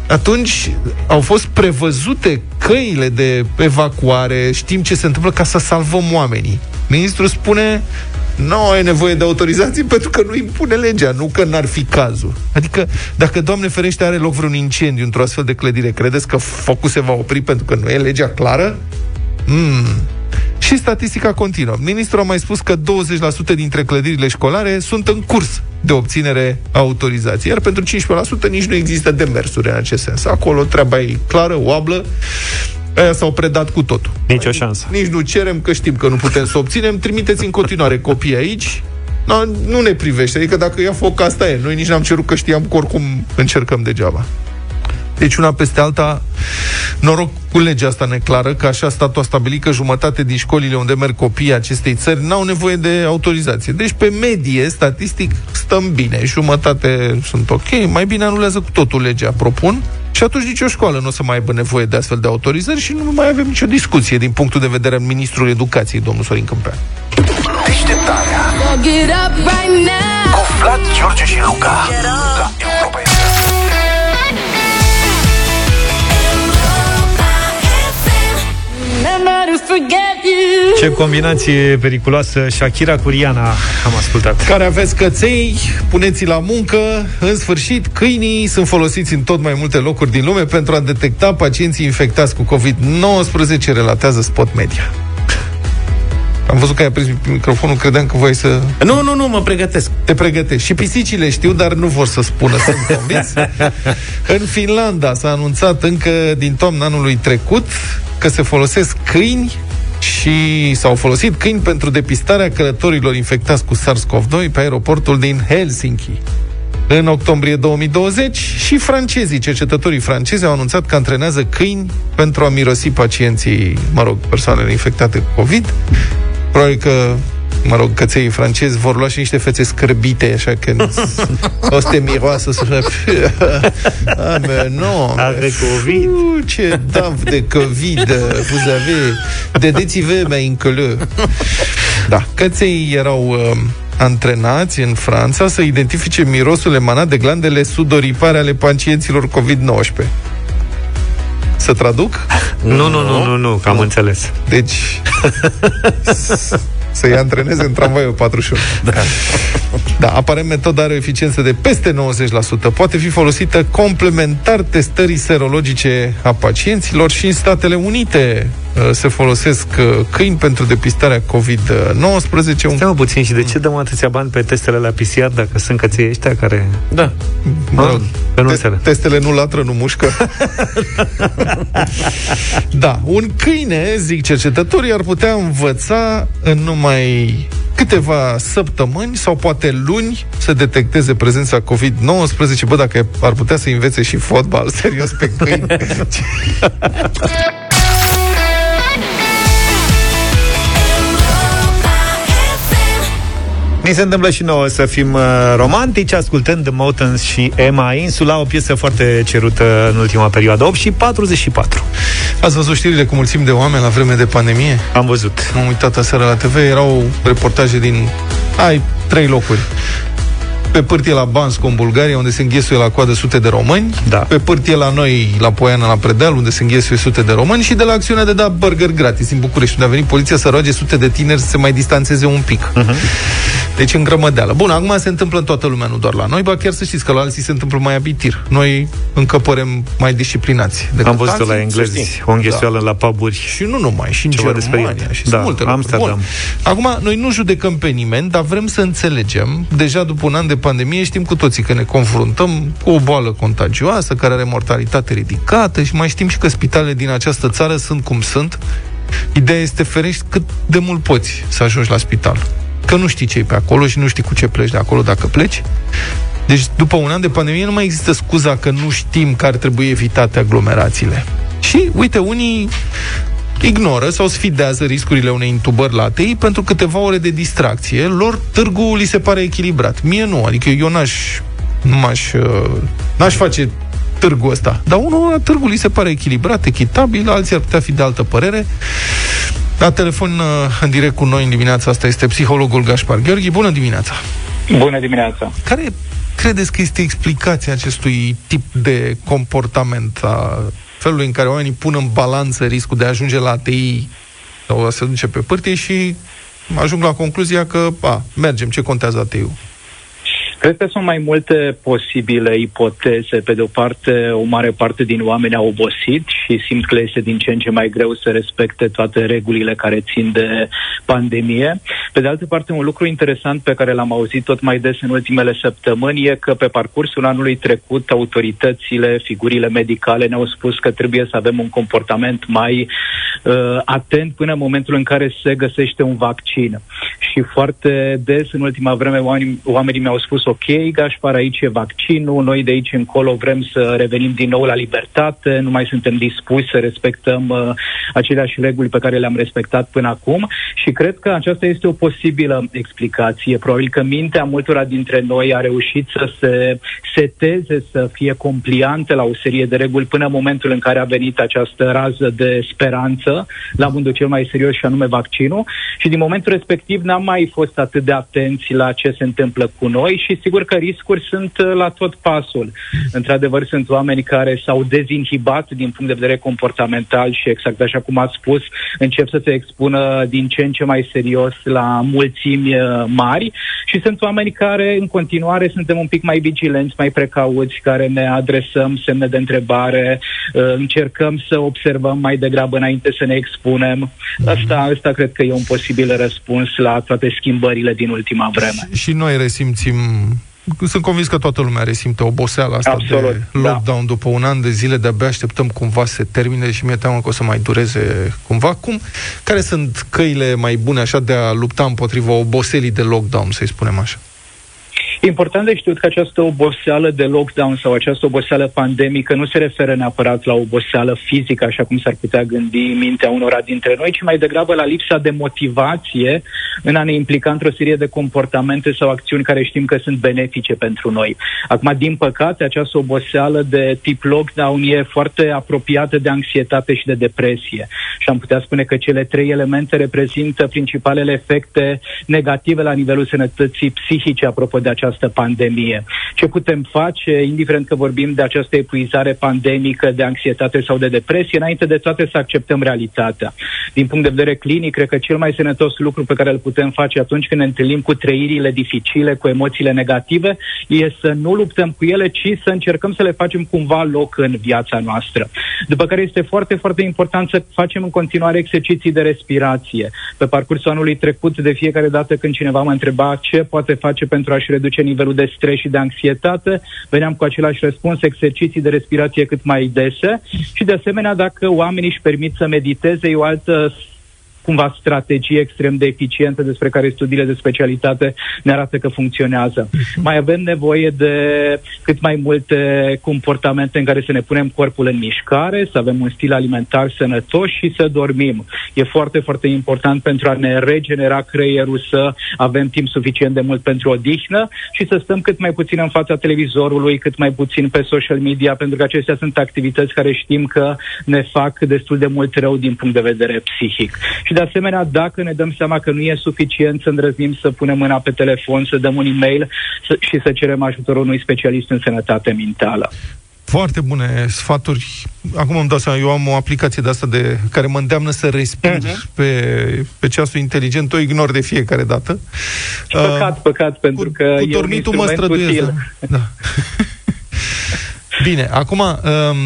atunci au fost prevăzute căile de evacuare, știm ce se întâmplă ca să salvăm oamenii. Ministrul spune, nu e nevoie de autorizații pentru că nu impune legea, nu că n-ar fi cazul. Adică, dacă, Doamne ferește, are loc vreun incendiu într-o astfel de clădire, credeți că focul se va opri pentru că nu e legea clară? Mm. Și statistica continuă. Ministrul a mai spus că 20% dintre clădirile școlare sunt în curs de obținere a autorizației, iar pentru 15% nici nu există demersuri în acest sens. Acolo treaba e clară, oablă, Aia s-au predat cu totul. Nici o șansă. Nici nu cerem, că știm că nu putem să obținem. Trimiteți în continuare copii aici. No, nu ne privește. Adică dacă ia foc, asta e. Noi nici n-am cerut că știam că oricum încercăm degeaba. Deci una peste alta, noroc cu legea asta neclară, că așa statul a stabilit că jumătate din școlile unde merg copiii acestei țări n-au nevoie de autorizație. Deci pe medie, statistic, stăm bine. Jumătate sunt ok, mai bine anulează cu totul legea, propun. Și atunci nicio școală nu o să mai aibă nevoie de astfel de autorizări și nu mai avem nicio discuție din punctul de vedere al Ministrului Educației, domnul Sorin Câmpean. Deșteptarea. Cu Vlad, George și Luca. La Ce combinație periculoasă Shakira cu Rihanna am ascultat. Care aveți căței, puneți la muncă. În sfârșit, câinii sunt folosiți în tot mai multe locuri din lume pentru a detecta pacienții infectați cu COVID-19, relatează Spot Media. Am văzut că ai prins microfonul, credeam că voi să... Nu, nu, nu, mă pregătesc. Te pregătești. Și pisicile știu, dar nu vor să spună, sunt convins. în Finlanda s-a anunțat încă din toamna anului trecut că se folosesc câini și s-au folosit câini pentru depistarea călătorilor infectați cu SARS-CoV-2 pe aeroportul din Helsinki. În octombrie 2020 și francezii, cercetătorii francezi au anunțat că antrenează câini pentru a mirosi pacienții, mă rog, persoanele infectate cu COVID. Probabil că mă rog, căței francezi vor lua și niște fețe scârbite, așa că o să te miroasă să fie... ah, mais non, Are COVID. ce dav de COVID vous avez. Dedeți-vă mai încălă. Da, căței erau uh, antrenați în Franța să identifice mirosul emanat de glandele sudoripare ale pacienților COVID-19. Să traduc? Nu, nu, nu, nu, nu, că am înțeles. Deci, să-i antreneze în tramvaiul 41. Da. da, aparent metoda are o eficiență de peste 90%. Poate fi folosită complementar testării serologice a pacienților și în Statele Unite uh, se folosesc uh, câini pentru depistarea COVID-19. Stai puțin, și de ce dăm atâția bani pe testele la PCR dacă sunt căței ăștia care... Da. Mă rog, pe nu Te- testele nu latră, nu mușcă. da, un câine, zic cercetătorii, ar putea învăța în numai câteva săptămâni sau poate luni să detecteze prezența COVID-19. Bă, dacă ar putea să învețe și fotbal, serios, pe câini. Ni se întâmplă și nouă să fim uh, romantici ascultând The Mountains și Emma Insula, o piesă foarte cerută în ultima perioadă, 8 și 44. Ați văzut știrile cu mulțimi de oameni la vreme de pandemie? Am văzut. M-am uitat aseară la TV, erau reportaje din... Ai, trei locuri pe pârtie la Bansko, în Bulgaria, unde se înghesuie la coadă sute de români, Da. pe pârtie la noi, la Poiana, la Predeal, unde se înghesuie sute de români și de la acțiunea de da burger gratis în București, unde a venit poliția să roage sute de tineri să se mai distanțeze un pic. Mhm. Deci în grămădeală. Bun, acum se întâmplă în toată lumea, nu doar la noi, ba chiar să știți că la alții se întâmplă mai abitir. Noi încă părem mai disciplinați. decât Am văzut-o la alții. englezi, o înghesuială la puburi. Și nu numai, și în Ceva de Germania speriat. și Da, sunt multe locuri. Amsterdam. Bun. Acum, noi nu judecăm pe nimeni, dar vrem să înțelegem, deja după un an de pandemie, știm cu toții că ne confruntăm cu o boală contagioasă, care are mortalitate ridicată și mai știm și că spitalele din această țară sunt cum sunt. Ideea este ferești cât de mult poți să ajungi la spital. Că nu știi ce e pe acolo și nu știi cu ce pleci de acolo dacă pleci. Deci, după un an de pandemie, nu mai există scuza că nu știm că ar trebui evitate aglomerațiile. Și, uite, unii ignoră sau sfidează riscurile unei intubări la ATI pentru câteva ore de distracție. Lor târgul li se pare echilibrat. Mie nu, adică eu n-aș, nu m-aș, uh, n-aș face târgul ăsta. Dar unul la târgul li se pare echilibrat, echitabil, alții ar putea fi de altă părere. La telefon uh, în direct cu noi în dimineața asta este psihologul Gaspar Gheorghi. Bună dimineața! Bună dimineața! Care credeți că este explicația acestui tip de comportament, a felului în care oamenii pun în balanță riscul de a ajunge la ATI sau a se duce pe pârtie și ajung la concluzia că, a, mergem, ce contează ATI-ul? Cred că sunt mai multe posibile ipoteze. Pe de o parte, o mare parte din oameni au obosit și simt că este din ce în ce mai greu să respecte toate regulile care țin de pandemie. Pe de altă parte, un lucru interesant pe care l-am auzit tot mai des în ultimele săptămâni e că pe parcursul anului trecut autoritățile, figurile medicale ne-au spus că trebuie să avem un comportament mai uh, atent până în momentul în care se găsește un vaccin. Și foarte des, în ultima vreme, oamenii, oamenii mi-au spus ok, Gașpar, aici e vaccinul, noi de aici încolo vrem să revenim din nou la libertate, nu mai suntem dispuși să respectăm uh, aceleași reguli pe care le-am respectat până acum și cred că aceasta este o posibilă explicație. Probabil că mintea multora dintre noi a reușit să se seteze, să fie compliante la o serie de reguli până în momentul în care a venit această rază de speranță la modul cel mai serios și anume vaccinul și din momentul respectiv n-am mai fost atât de atenți la ce se întâmplă cu noi și sigur că riscuri sunt uh, la tot pasul. Într-adevăr, sunt oameni care s-au dezinhibat din punct de vedere comportamental și exact așa cum ați spus, încep să se expună din ce în ce mai serios la mulțimi uh, mari și sunt oameni care în continuare suntem un pic mai vigilenți, mai precauți, care ne adresăm semne de întrebare, uh, încercăm să observăm mai degrabă înainte să ne expunem. Asta, asta cred că e un posibil răspuns la toate schimbările din ultima vreme. Și, și noi resimțim sunt convins că toată lumea resimte oboseala asta Absolut, de da. lockdown da. după un an de zile, de-abia așteptăm cumva să se termine și mi-e teamă că o să mai dureze cumva. Cum, care sunt căile mai bune așa de a lupta împotriva oboselii de lockdown, să-i spunem așa? E important de știut că această oboseală de lockdown sau această oboseală pandemică nu se referă neapărat la oboseală fizică, așa cum s-ar putea gândi mintea unora dintre noi, ci mai degrabă la lipsa de motivație în a ne implica într-o serie de comportamente sau acțiuni care știm că sunt benefice pentru noi. Acum, din păcate, această oboseală de tip lockdown e foarte apropiată de anxietate și de depresie. Și am putea spune că cele trei elemente reprezintă principalele efecte negative la nivelul sănătății psihice, apropo de această această pandemie. Ce putem face, indiferent că vorbim de această epuizare pandemică, de anxietate sau de depresie, înainte de toate să acceptăm realitatea. Din punct de vedere clinic, cred că cel mai sănătos lucru pe care îl putem face atunci când ne întâlnim cu trăirile dificile, cu emoțiile negative, e să nu luptăm cu ele, ci să încercăm să le facem cumva loc în viața noastră. După care este foarte, foarte important să facem în continuare exerciții de respirație. Pe parcursul anului trecut, de fiecare dată când cineva mă întreba ce poate face pentru a-și reduce reduce nivelul de stres și de anxietate. Veneam cu același răspuns, exerciții de respirație cât mai dese și de asemenea dacă oamenii își permit să mediteze, e o altă cumva strategie extrem de eficientă despre care studiile de specialitate ne arată că funcționează. Mai avem nevoie de cât mai multe comportamente în care să ne punem corpul în mișcare, să avem un stil alimentar sănătos și să dormim. E foarte, foarte important pentru a ne regenera creierul să avem timp suficient de mult pentru odihnă și să stăm cât mai puțin în fața televizorului, cât mai puțin pe social media, pentru că acestea sunt activități care știm că ne fac destul de mult rău din punct de vedere psihic. Și de asemenea, dacă ne dăm seama că nu e suficient să îndrăznim să punem mâna pe telefon, să dăm un e-mail să, și să cerem ajutorul unui specialist în sănătate mentală. Foarte bune sfaturi. Acum îmi dau seama, eu am o aplicație de asta de, care mă îndeamnă să respir uh-huh. pe, pe ceasul inteligent, o ignor de fiecare dată. Păcat, uh, păcat, pentru cu, că cu e un instrument mă străduiesc, util. Da. Bine, acum, um,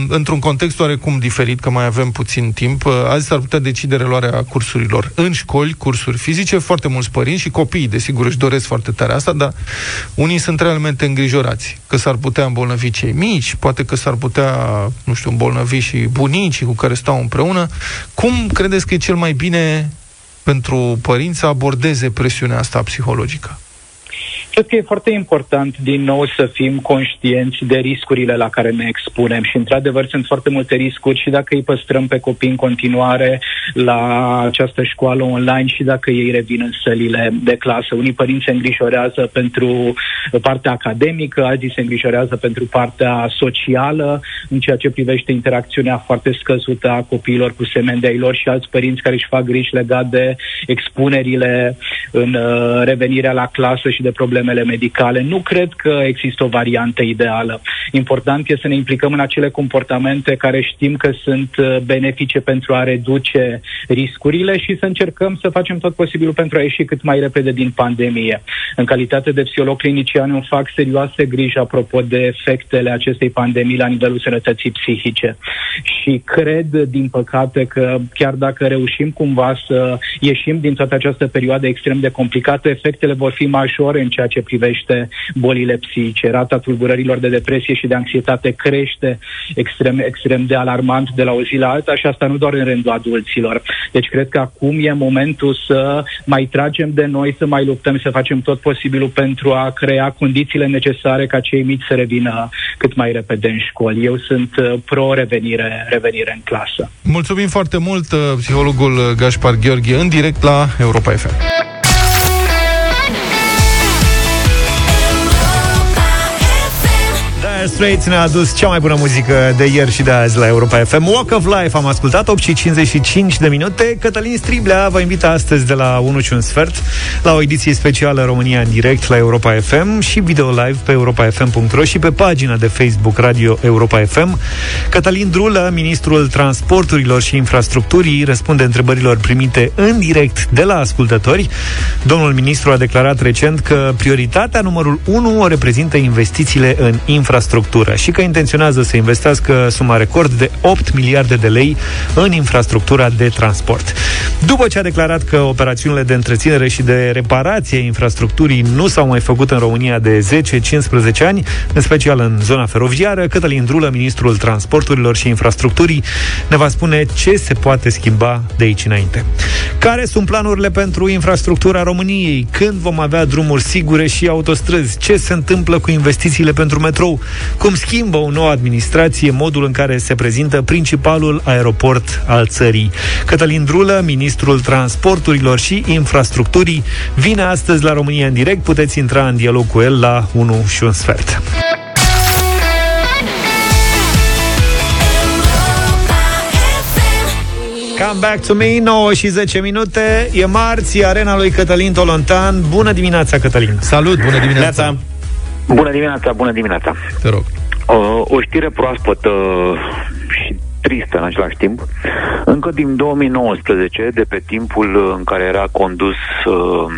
într-un context oarecum diferit, că mai avem puțin timp, uh, azi s-ar putea decide reluarea cursurilor în școli, cursuri fizice, foarte mulți părinți și copiii, desigur, își doresc foarte tare asta, dar unii sunt realmente îngrijorați că s-ar putea îmbolnăvi cei mici, poate că s-ar putea, nu știu, îmbolnăvi și bunicii cu care stau împreună. Cum credeți că e cel mai bine pentru părinți să abordeze presiunea asta psihologică? Cred că e foarte important din nou să fim conștienți de riscurile la care ne expunem și într-adevăr sunt foarte multe riscuri și dacă îi păstrăm pe copii în continuare la această școală online și dacă ei revin în sălile de clasă. Unii părinți se îngrijorează pentru partea academică, alții se îngrijorează pentru partea socială, în ceea ce privește interacțiunea foarte scăzută a copiilor cu semeni de lor și alți părinți care își fac griji legat de expunerile în uh, revenirea la clasă și de problemele medicale. Nu cred că există o variantă ideală. Important este să ne implicăm în acele comportamente care știm că sunt uh, benefice pentru a reduce riscurile și să încercăm să facem tot posibilul pentru a ieși cât mai repede din pandemie. În calitate de psiholog clinician îmi fac serioase griji apropo de efectele acestei pandemii la nivelul sănătății psihice. Și cred, din păcate, că chiar dacă reușim cumva să ieșim din toată această perioadă extrem de complicată, efectele vor fi majore în ceea ce privește bolile psihice. Rata tulburărilor de depresie și de anxietate crește extrem, extrem de alarmant de la o zi la alta și asta nu doar în rândul adulților. Deci cred că acum e momentul să mai tragem de noi, să mai luptăm, să facem tot posibilul pentru a crea condițiile necesare ca cei mici să revină cât mai repede în școli. Eu sunt uh, pro-revenire revenire în clasă. Mulțumim foarte mult, uh, psihologul Gaspar Gheorghe, în direct la Europa FM. Dire Straits ne-a adus cea mai bună muzică de ieri și de azi la Europa FM. Walk of Life am ascultat, 8 și 55 de minute. Cătălin Striblea vă invită astăzi de la 1 și un sfert la o ediție specială România în direct la Europa FM și video live pe europafm.ro și pe pagina de Facebook Radio Europa FM. Cătălin Drulă, ministrul transporturilor și infrastructurii, răspunde întrebărilor primite în direct de la ascultători. Domnul ministru a declarat recent că prioritatea numărul 1 o reprezintă investițiile în infrastructură infrastructură și că intenționează să investească suma record de 8 miliarde de lei în infrastructura de transport. După ce a declarat că operațiunile de întreținere și de reparație a infrastructurii nu s-au mai făcut în România de 10-15 ani, în special în zona feroviară, Cătălin Drulă, ministrul transporturilor și infrastructurii, ne va spune ce se poate schimba de aici înainte. Care sunt planurile pentru infrastructura României? Când vom avea drumuri sigure și autostrăzi? Ce se întâmplă cu investițiile pentru metrou? Cum schimbă o nouă administrație modul în care se prezintă principalul aeroport al țării. Cătălin Drulă, ministrul transporturilor și infrastructurii, vine astăzi la România în direct. Puteți intra în dialog cu el la 1 și un sfert. Come back to me, 9 și 10 minute E marți, arena lui Cătălin Tolontan Bună dimineața, Cătălin Salut, bună dimineața Bună dimineața, bună dimineața. Te rog. O, o știre proaspătă și tristă în același timp. Încă din 2019, de pe timpul în care era condus uh,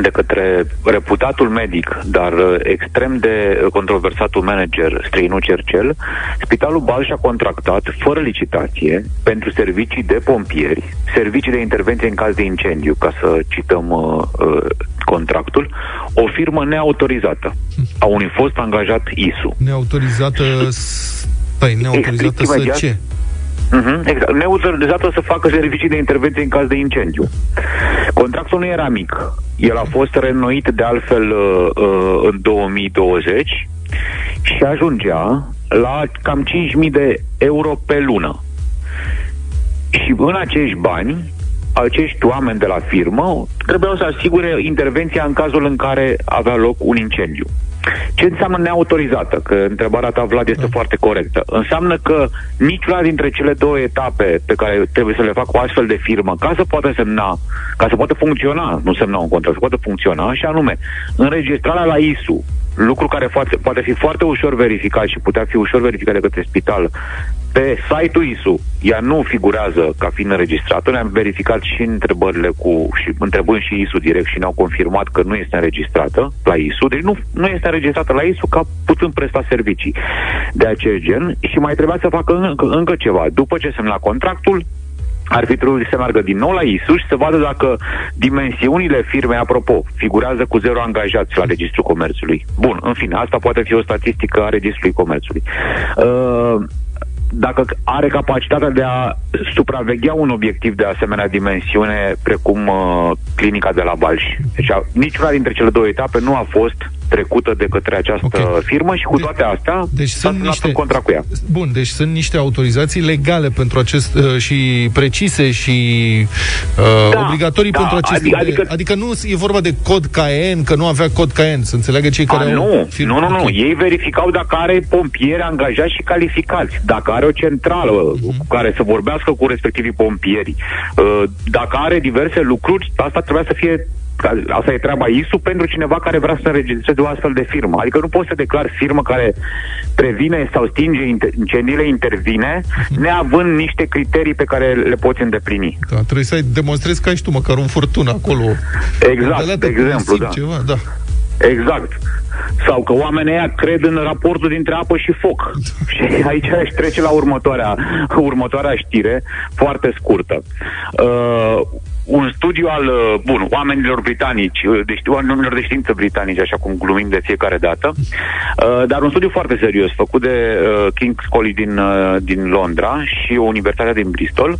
de către reputatul medic, dar uh, extrem de controversatul manager Străinu Cercel, Spitalul Balș și-a contractat, fără licitație, pentru servicii de pompieri, servicii de intervenție în caz de incendiu, ca să cităm uh, uh, contractul, o firmă neautorizată a unui fost angajat ISU. Neautorizată... Păi, neautorizată să ce? Uh-huh, exact. Neautorizată să facă servicii de intervenție în caz de incendiu. Contractul nu era mic. El a fost reînnoit de altfel uh, uh, în 2020 și ajungea la cam 5.000 de euro pe lună. Și în acești bani, acești oameni de la firmă trebuiau să asigure intervenția în cazul în care avea loc un incendiu. Ce înseamnă neautorizată? Că întrebarea ta, Vlad, este da. foarte corectă. Înseamnă că niciuna dintre cele două etape pe care trebuie să le facă o astfel de firmă, ca să poată semna, ca să poată funcționa, nu semna un contract, să poată funcționa, și anume, înregistrarea la ISU, lucru care poate, poate fi foarte ușor verificat și putea fi ușor verificat de către spital pe site-ul ISU. Ea nu figurează ca fiind înregistrată. Ne-am verificat și întrebările cu, și întrebând și ISU direct și ne-au confirmat că nu este înregistrată la ISU. Deci nu, nu este înregistrată la ISU ca putând presta servicii de acest gen și mai trebuia să facă încă, încă ceva. După ce semna contractul, arbitrul se meargă din nou la ISU și să vadă dacă dimensiunile firmei, apropo, figurează cu zero angajați la Registrul Comerțului. Bun, în fine, asta poate fi o statistică a Registrului Comerțului. Uh, dacă are capacitatea de a supraveghea un obiectiv de asemenea dimensiune, precum uh, clinica de la Balș. Deci, a, niciuna dintre cele două etape nu a fost trecută de către această okay. firmă și cu de- toate astea deci sunt niște, în contra cu ea. Bun, deci sunt niște autorizații legale pentru acest uh, și precise și uh, da, obligatorii da, pentru acest adică, adică, adică nu e vorba de cod KN, că nu avea cod KN, să înțeleagă cei care a, au nu, firmă. nu, nu, nu, ei verificau dacă are pompieri angajați și calificați, dacă are o centrală uh-huh. cu care să vorbească cu respectivii pompieri, uh, dacă are diverse lucruri, asta trebuia să fie Asta e treaba ISU pentru cineva care vrea să înregistreze o astfel de firmă. Adică nu poți să declar firmă care previne sau stinge incendiile, intervine, neavând niște criterii pe care le poți îndeplini. Da, trebuie să demonstrezi că ai și tu măcar un furtun acolo. Exact, de exemplu, da. Ceva, da. Exact. Sau că oamenii ăia cred în raportul dintre apă și foc. și aici aș trece la următoarea, următoarea știre, foarte scurtă. Uh, un studiu al, uh, bun, oamenilor britanici, uh, deci oamenilor de știință britanici, așa cum glumim de fiecare dată, uh, dar un studiu foarte serios, făcut de uh, King's College din, uh, din Londra și Universitatea din Bristol,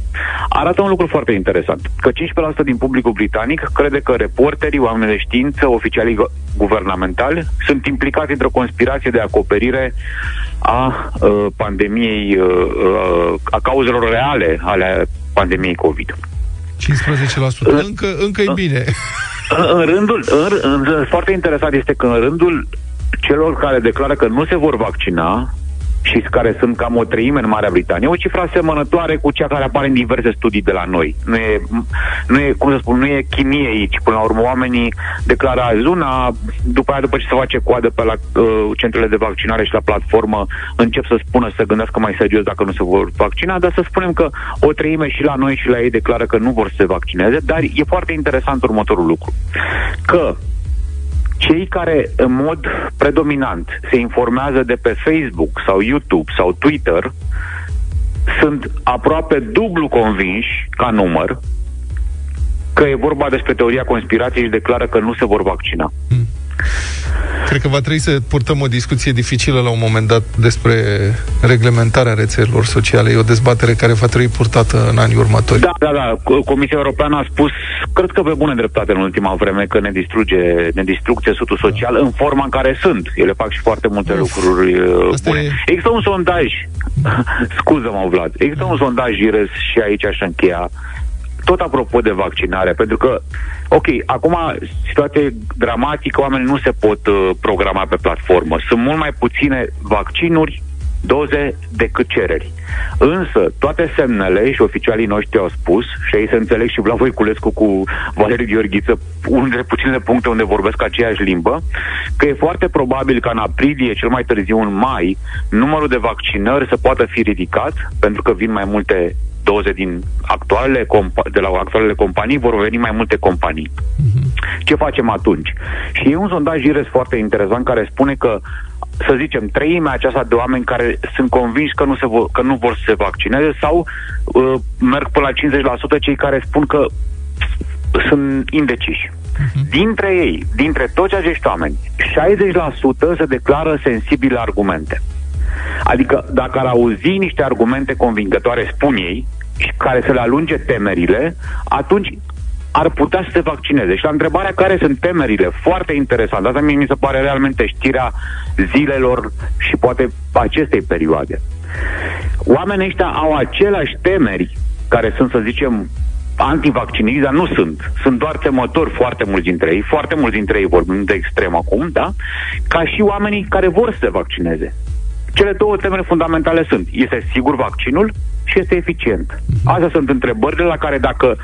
arată un lucru foarte interesant, că 15% din publicul britanic crede că reporterii, oameni de știință, oficialii guvernamentali sunt implicați într-o conspirație de acoperire a uh, pandemiei, uh, uh, a cauzelor reale ale pandemiei COVID. 15%. Încă, încă e bine. În rândul, în, în, foarte interesant este că în rândul celor care declară că nu se vor vaccina, și care sunt cam o treime în Marea Britanie, o cifră asemănătoare cu cea care apare în diverse studii de la noi. Nu e, nu e cum să spun, nu e chimie aici. Până la urmă, oamenii declară azi una, după aia, după ce se face coadă pe la uh, centrele de vaccinare și la platformă, încep să spună, să gândească mai serios dacă nu se vor vaccina, dar să spunem că o treime și la noi și la ei declară că nu vor să se vaccineze, dar e foarte interesant următorul lucru. Că cei care în mod predominant se informează de pe Facebook sau YouTube sau Twitter sunt aproape dublu convinși ca număr că e vorba despre teoria conspirației și declară că nu se vor vaccina. Hmm. Cred că va trebui să purtăm o discuție dificilă la un moment dat despre reglementarea rețelelor sociale. E o dezbatere care va trebui purtată în anii următori. Da, da, da. Comisia Europeană a spus, cred că pe bună dreptate în ultima vreme, că ne distruge, ne distrug țesutul social da. în forma în care sunt. Ele fac și foarte multe Uf. lucruri uh, Asta bune. E... Există un sondaj, scuză-mă, Vlad, există un sondaj, Iris, și aici aș încheia, tot apropo de vaccinare, pentru că, ok, acum situație dramatică, oamenii nu se pot uh, programa pe platformă. Sunt mult mai puține vaccinuri, doze decât cereri. Însă, toate semnele și oficialii noștri au spus, și aici se înțeleg și Vlad Voiculescu cu Valeriu Gheorghiță, unul dintre puținele puncte unde vorbesc aceeași limbă, că e foarte probabil ca în aprilie, cel mai târziu în mai, numărul de vaccinări să poată fi ridicat, pentru că vin mai multe doze din actualele compa- de la actualele companii, vor veni mai multe companii. Uh-huh. Ce facem atunci? Și e un sondaj IRES foarte interesant care spune că să zicem, treimea aceasta de oameni care sunt convinși că nu, se vor, că nu vor să se vaccineze sau uh, merg până la 50% cei care spun că sunt indeciși. Uh-huh. Dintre ei, dintre toți acești oameni, 60% se declară sensibili la argumente. Adică dacă ar auzi niște argumente convingătoare, spun ei, și care să le alunge temerile, atunci ar putea să se vaccineze. Și la întrebarea care sunt temerile, foarte interesant, asta mi se pare realmente știrea zilelor și poate acestei perioade. Oamenii ăștia au aceleași temeri care sunt, să zicem, antivacciniști, dar nu sunt. Sunt doar temători foarte mulți dintre ei, foarte mulți dintre ei vorbim de extrem acum, da? Ca și oamenii care vor să se vaccineze. Cele două temeri fundamentale sunt, este sigur vaccinul și este eficient. Astea sunt întrebările la care dacă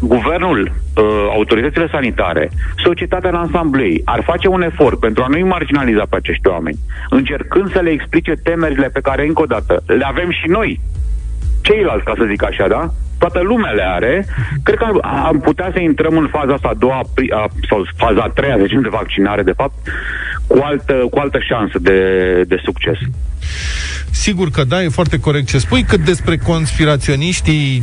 guvernul, uh, autoritățile sanitare, societatea în ansamblu ei, ar face un efort pentru a nu-i marginaliza pe acești oameni, încercând să le explice temerile pe care, încă o dată, le avem și noi, ceilalți, ca să zic așa, da? Toată lumea le are. Cred că am putea să intrăm în faza asta a doua, a, sau faza a treia, de de vaccinare, de fapt, cu altă, cu altă șansă de, de succes. Sigur că da, e foarte corect ce spui, cât despre conspiraționiștii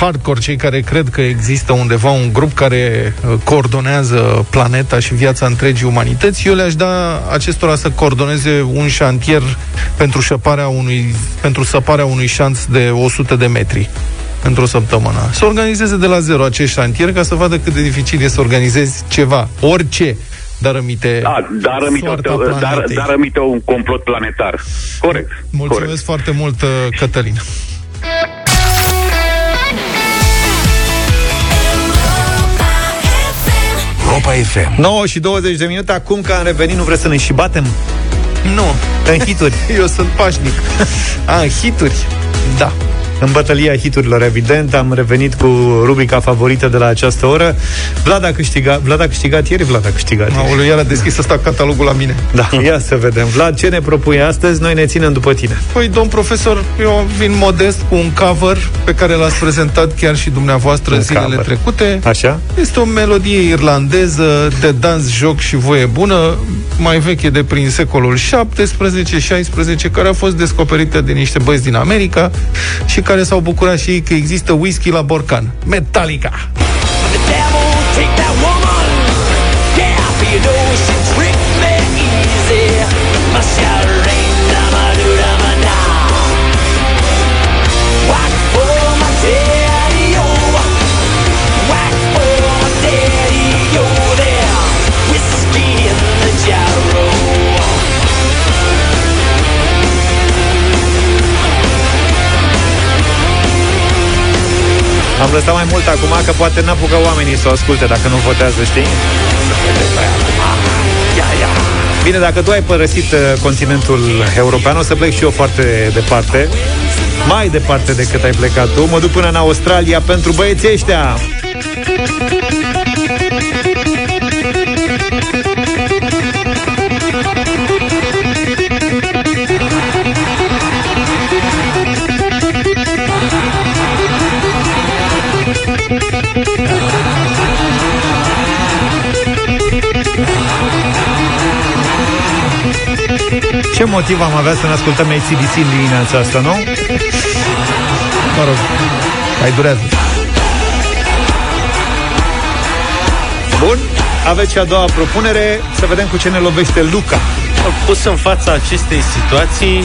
hardcore, cei care cred că există undeva un grup care uh, coordonează planeta și viața întregii umanități, eu le-aș da acestora să coordoneze un șantier pentru, șăparea unui, pentru săparea unui șanț de 100 de metri într-o săptămână. Să organizeze de la zero acest șantier ca să vadă cât de dificil e să organizezi ceva, orice dar rămite da, dar rămite, o, dar, dar rămite un complot planetar. Corect. Mulțumesc corect. foarte mult, uh, Cătălin. Europa FM 9 și 20 de minute Acum că am revenit, nu vreți să ne și batem? Nu În hituri Eu sunt pașnic A, în hituri? Da în bătălia hiturilor, evident. Am revenit cu rubrica favorită de la această oră. Vlad a câștigat, Vlad a câștigat ieri, Vlad a câștigat ieri. Aoleu, iar a deschis ăsta catalogul la mine. Da, ia să vedem. Vlad, ce ne propui astăzi? Noi ne ținem după tine. Păi, domn profesor, eu vin modest cu un cover pe care l-ați prezentat chiar și dumneavoastră un zilele cover. trecute. Așa? Este o melodie irlandeză de dans, joc și voie bună, mai veche de prin secolul 17-16, care a fost descoperită de niște băieți din America și care care s-au bucurat și ei că există whisky la borcan. Metallica! The devil, Am lăsat mai mult acum că poate n-apucă oamenii să o asculte dacă nu votează, știi? Bine, dacă tu ai părăsit uh, continentul european, o să plec și eu foarte departe. Mai departe decât ai plecat tu. Mă duc până în Australia pentru băieții ăștia. Ce motiv am avea să ne ascultăm ACDC în dimineața asta, nu? Mă rog, mai durează. Bun, aveți și a doua propunere Să vedem cu ce ne lovește Luca Pus în fața acestei situații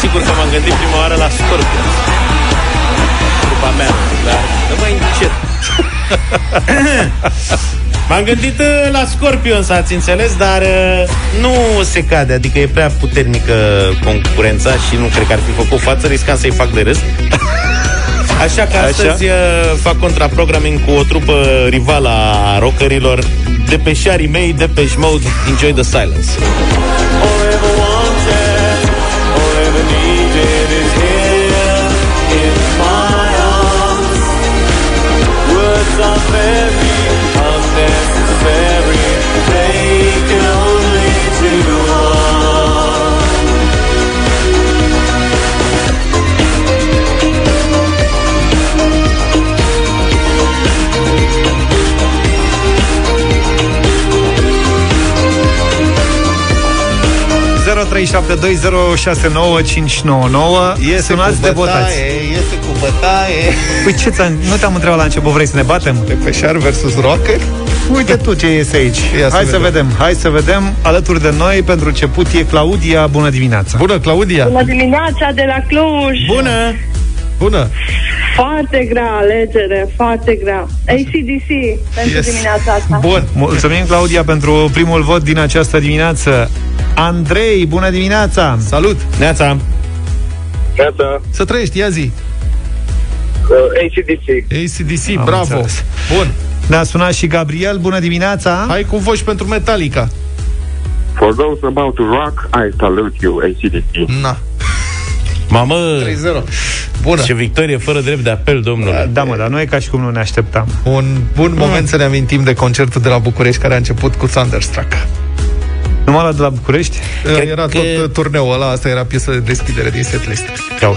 Sigur că m-am gândit prima oară la Scorpions Trupa mea Dar nu mai încet M-am gândit uh, la Scorpions, ați înțeles, dar uh, nu se cade, adică e prea puternică concurența și nu cred că ar fi făcut față, riscam să-i fac de râs. Așa că astăzi Așa? Uh, fac contraprogramming cu o trupă rivală a rockerilor de pe șarii mei, de pe Mode, Enjoy the Silence. E sunați de votați. Este cu bătaie. Păi ce ți nu te-am întrebat la început, vrei să ne batem? Pepeșar versus rocker? Uite tu ce iese aici. Ia Hai să, să vedem. vedem. Hai să vedem. Alături de noi, pentru început, e Claudia. Bună dimineața. Bună, Claudia. Bună dimineața de la Cluj. Bună. Bună. Foarte grea alegere, foarte grea. ACDC pentru yes. dimineața asta. Bun, mulțumim Claudia pentru primul vot din această dimineață. Andrei, bună dimineața! Salut! Neața! Neața! Să trăiești, ia zi! Uh, ACDC. ACDC, Am bravo! Înțeles. Bun! Ne-a sunat și Gabriel, bună dimineața! Hai cu voci pentru Metallica! For those about to rock, I salute you, ACDC. Na. Mamă! 3-0. Bună. Ce victorie fără drept de apel, domnule. Da, da, mă, dar nu e ca și cum nu ne așteptam. Un bun moment să ne amintim de concertul de la București care a început cu Thunderstruck. Numai la de la București? Cred era că... tot turneul ăla, asta era piesa de deschidere din setlist. Ia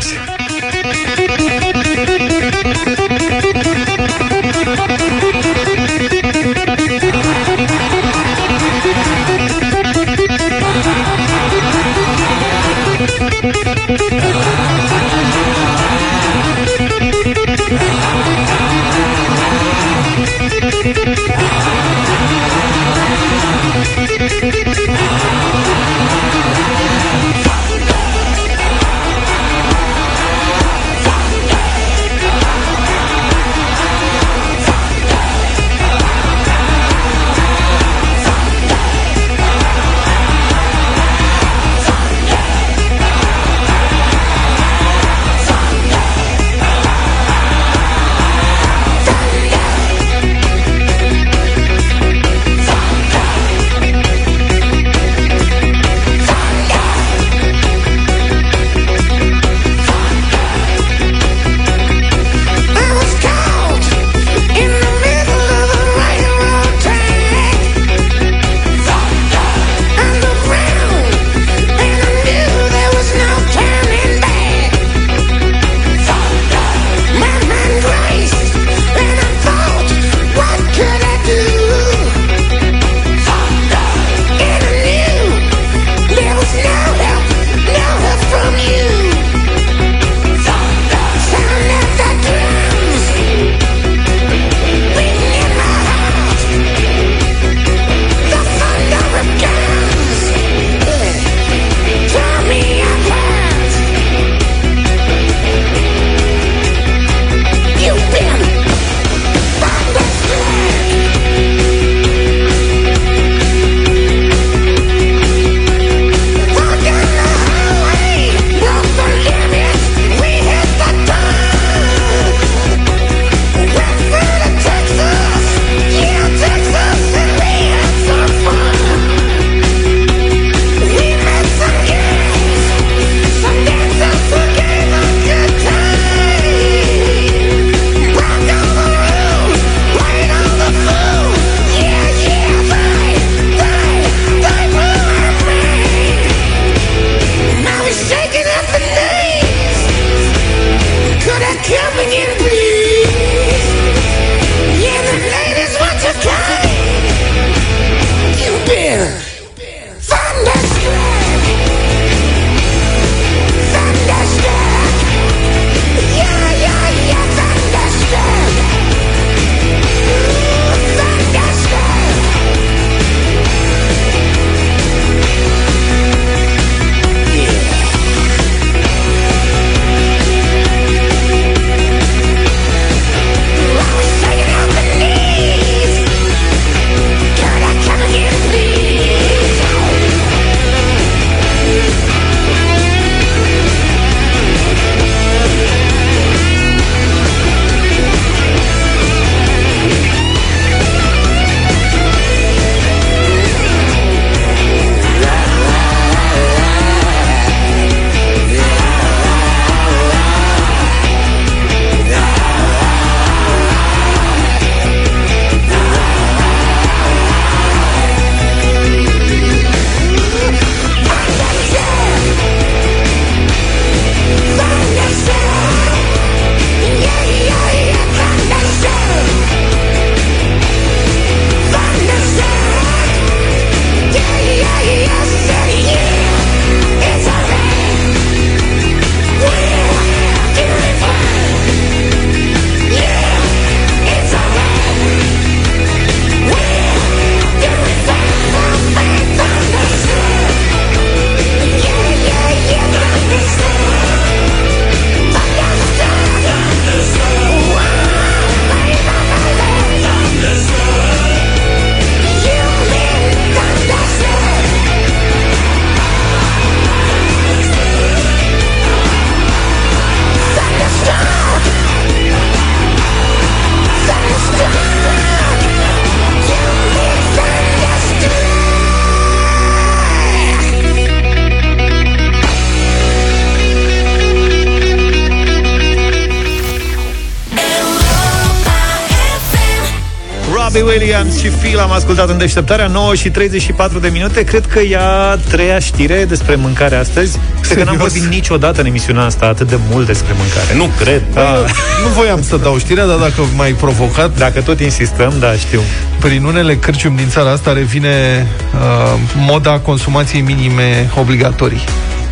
Robbie Williams și Phil am ascultat în deșteptarea 9 și 34 de minute. Cred că e a treia știre despre mâncare astăzi. Cred că n-am vorbit niciodată în emisiunea asta atât de mult despre mâncare. Nu cred. Da. Nu voiam să dau știrea, dar dacă m-ai provocat... Dacă tot insistăm, da, știu. Prin unele cârciumi din țara asta revine uh, moda consumației minime obligatorii.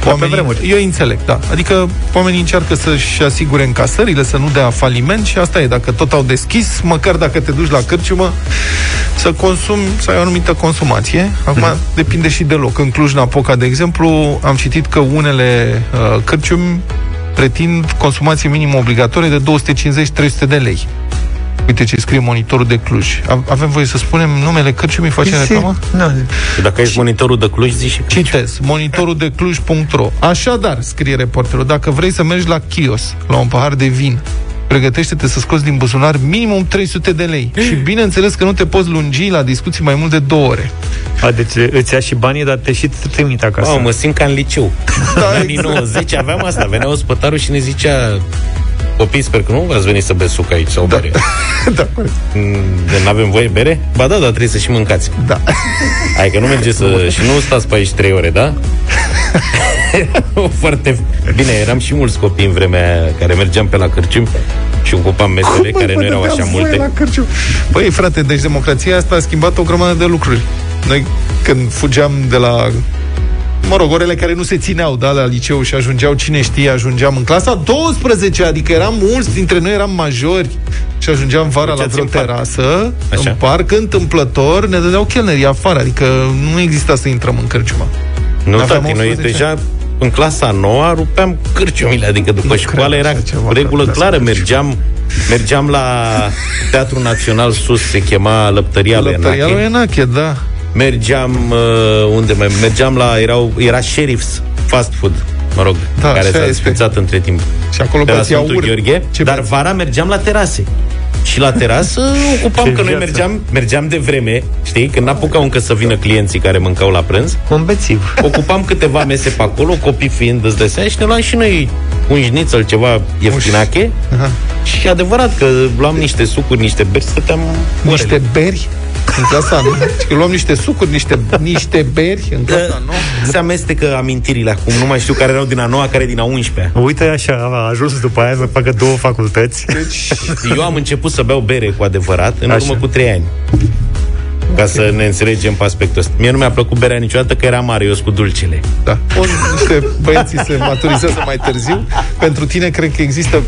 Oamenii, pe vremuri. Eu înțeleg, da. Adică oamenii încearcă să-și asigure încasările, să nu dea faliment și asta e. Dacă tot au deschis, măcar dacă te duci la cârciumă, să consumi, să ai o anumită consumație. Acum mm-hmm. depinde și de loc. În Cluj-Napoca, de exemplu, am citit că unele uh, cârciumi pretind consumație minimă obligatorie de 250-300 de lei. Uite ce scrie monitorul de Cluj. Avem voie să spunem numele cărciumii, facem reclamă? Nu. Dacă ești monitorul de Cluj, zici și Cluj. Citez, monitorul de Cluj.ro Așadar, scrie reporterul, dacă vrei să mergi la Chios, la un pahar de vin, pregătește-te să scoți din buzunar minimum 300 de lei. și bineînțeles că nu te poți lungi la discuții mai mult de două ore. A, deci îți ia și banii, dar te și trimite acasă. Oh, mă simt ca în liceu. Da, în anii exact. 90 aveam asta. Venea ospătarul și ne zicea Copii, sper că nu ați venit să beți suc aici sau da. bere. da, Nu avem voie bere? Ba da, dar trebuie să și mâncați. Da. Hai că nu merge să... și nu stați pe aici trei ore, da? Foarte... Bine, eram și mulți copii în vremea care mergeam pe la cârcium și ocupam mesele care nu erau așa multe. La Păi, frate, deci democrația asta a schimbat o grămadă de lucruri. Noi, când fugeam de la mă rog, orele care nu se țineau, da, la liceu și ajungeau, cine știe, ajungeam în clasa 12, adică eram mulți dintre noi, eram majori și ajungeam vara la vreo terasă, Așa. în parc, întâmplător, ne dădeau chelnerii afară, adică nu exista să intrăm în cărciuma. Nu, tati, noi deja în clasa nouă rupeam cârciumile, adică după nu școală era ceva, regulă da, clară, mergeam mergeam la Teatrul Național Sus, se chema Lăptăria lui Enache. Lăptăria lui Enache, da mergeam uh, unde mai mergeam la erau era sheriffs fast food mă rog, da, care s-a desfințat între timp. Și acolo pe la Sfântul Gheorghe, Ce dar vara mergeam la terase. Și la terasă ocupam Ce că noi mergeam, mergeam de vreme, știi, când n-apucau încă să vină clienții care mâncau la prânz. Combețiv. Ocupam câteva mese pe acolo, copii fiind, îți dai și ne luam și noi un șnițel, ceva ieftinache. Și adevărat că luam niște sucuri, niște beri, stăteam Niște beri? În clasa nu. Că luăm niște sucuri, niște, niște beri în clasa nu. Se amestecă amintirile acum, nu mai știu care erau din a noua, care din a 11-a. Uite așa, a ajuns după aia să facă două facultăți. Deci, eu am început să beau bere cu adevărat în așa. urmă cu trei ani. Ca okay. să ne înțelegem pe aspectul ăsta. Mie nu mi-a plăcut berea niciodată că era mare, eu cu dulcele. Da. O, niște băieții se maturizează mai târziu. Pentru tine cred că există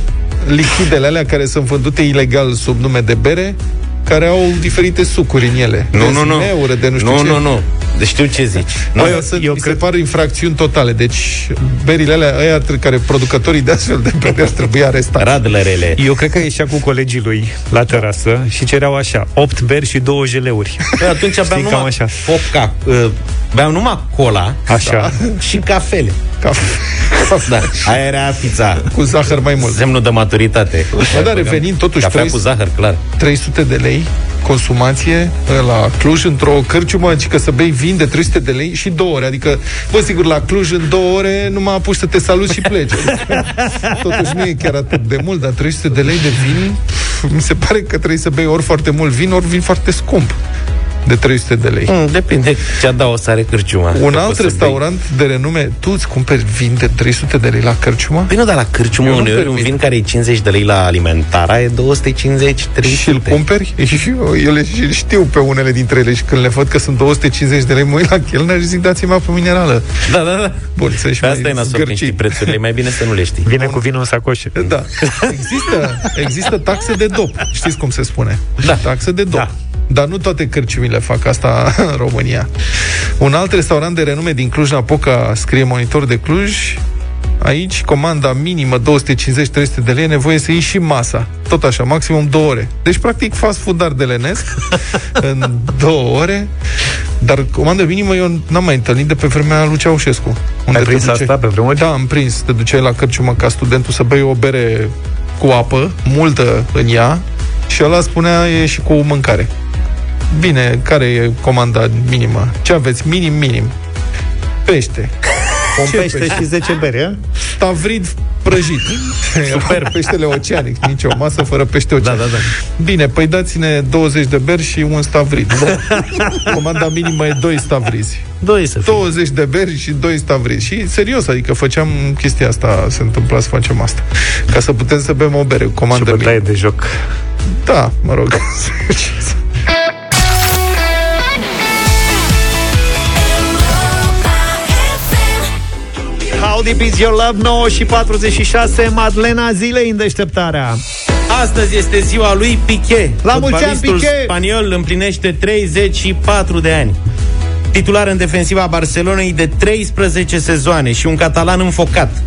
lichidele alea care sunt vândute ilegal sub nume de bere care au diferite sucuri în ele. Nu, nu, nu. Neure, de nu știu nu, ce. Nu, nu, Deci știu ce zici. Nu, eu, sunt, eu mi cred... se par infracțiuni totale. Deci berile alea, aia care producătorii de astfel de beri ar trebui arestați. Radlerele. Eu cred că ieșea cu colegii lui la terasă și cereau așa, 8 beri și 2 jeleuri. Păi atunci aveam numai așa. 8 ca, uh, beam numai cola așa. Da, și cafele. Cafe. Da, aia era pizza. Cu zahăr mai mult. Semnul de maturitate. Bă, dar revenind totuși... Cafea 300, cu zahăr, clar. 300 de lei consumație la Cluj într-o cărciumă, că să bei vin de 300 de lei și două ore. Adică, bă, sigur, la Cluj în două ore nu mă apuci să te salut și pleci. Adică, totuși nu e chiar atât de mult, dar 300 de lei de vin, mi se pare că trebuie să bei ori foarte mult vin, ori vin foarte scump de 300 de lei. Mm, depinde ce-a dat o sare cârciuma. Un alt restaurant bei. de renume, tu îți cumperi vin de 300 de lei la cârciuma? Bine, dar la cârciumă uneori un vin care e 50 de lei la alimentara e 250 300. Și îl cumperi? Și eu le știu pe unele dintre ele și când le văd că sunt 250 de lei, mă uit la chelner și zic dați-mi apă minerală. Da, da, da. Bun, să pe asta e nasol când știi prețurile, mai bine să nu le știi. Vine cu vinul în sacoș. Da. Există, există taxe de dop. Știți cum se spune? Da. Taxe de dop. Da. Dar nu toate cârciumile fac asta în România. Un alt restaurant de renume din Cluj-Napoca, scrie monitor de Cluj, Aici, comanda minimă 250-300 de lei, e nevoie să iei și masa. Tot așa, maximum două ore. Deci, practic, fast food dar de lenesc în două ore. Dar comanda minimă eu n-am mai întâlnit de pe vremea lui Ceaușescu. Unde Ai prins duce... asta pe vremea? Da, am prins. Te duceai la cărciumă ca studentul să bei o bere cu apă, multă în ea, și ăla spunea e și cu mâncare. Bine, care e comanda minimă? Ce aveți? Minim, minim. Pește. Un pește, pește și 10 bere, stavrid prăjit. Super. peștele oceanic. Nici o masă fără pește oceanic. Da, da, da. Bine, păi dați-ne 20 de beri și un stavrid. Comanda minimă e 2 stavrizi. 2 să fie. 20 de beri și 2 stavrizi. Și serios, adică făceam chestia asta, se întâmpla să facem asta. Ca să putem să bem o bere cu comandă Și minimă. de joc. Da, mă rog. How deep is your love? 9 și 46, Madlena zilei în deșteptarea. Astăzi este ziua lui Piqué. La mulți ani, Fotbalistul Piqué! spaniol împlinește 34 de ani. Titular în defensiva Barcelonei de 13 sezoane și un catalan înfocat.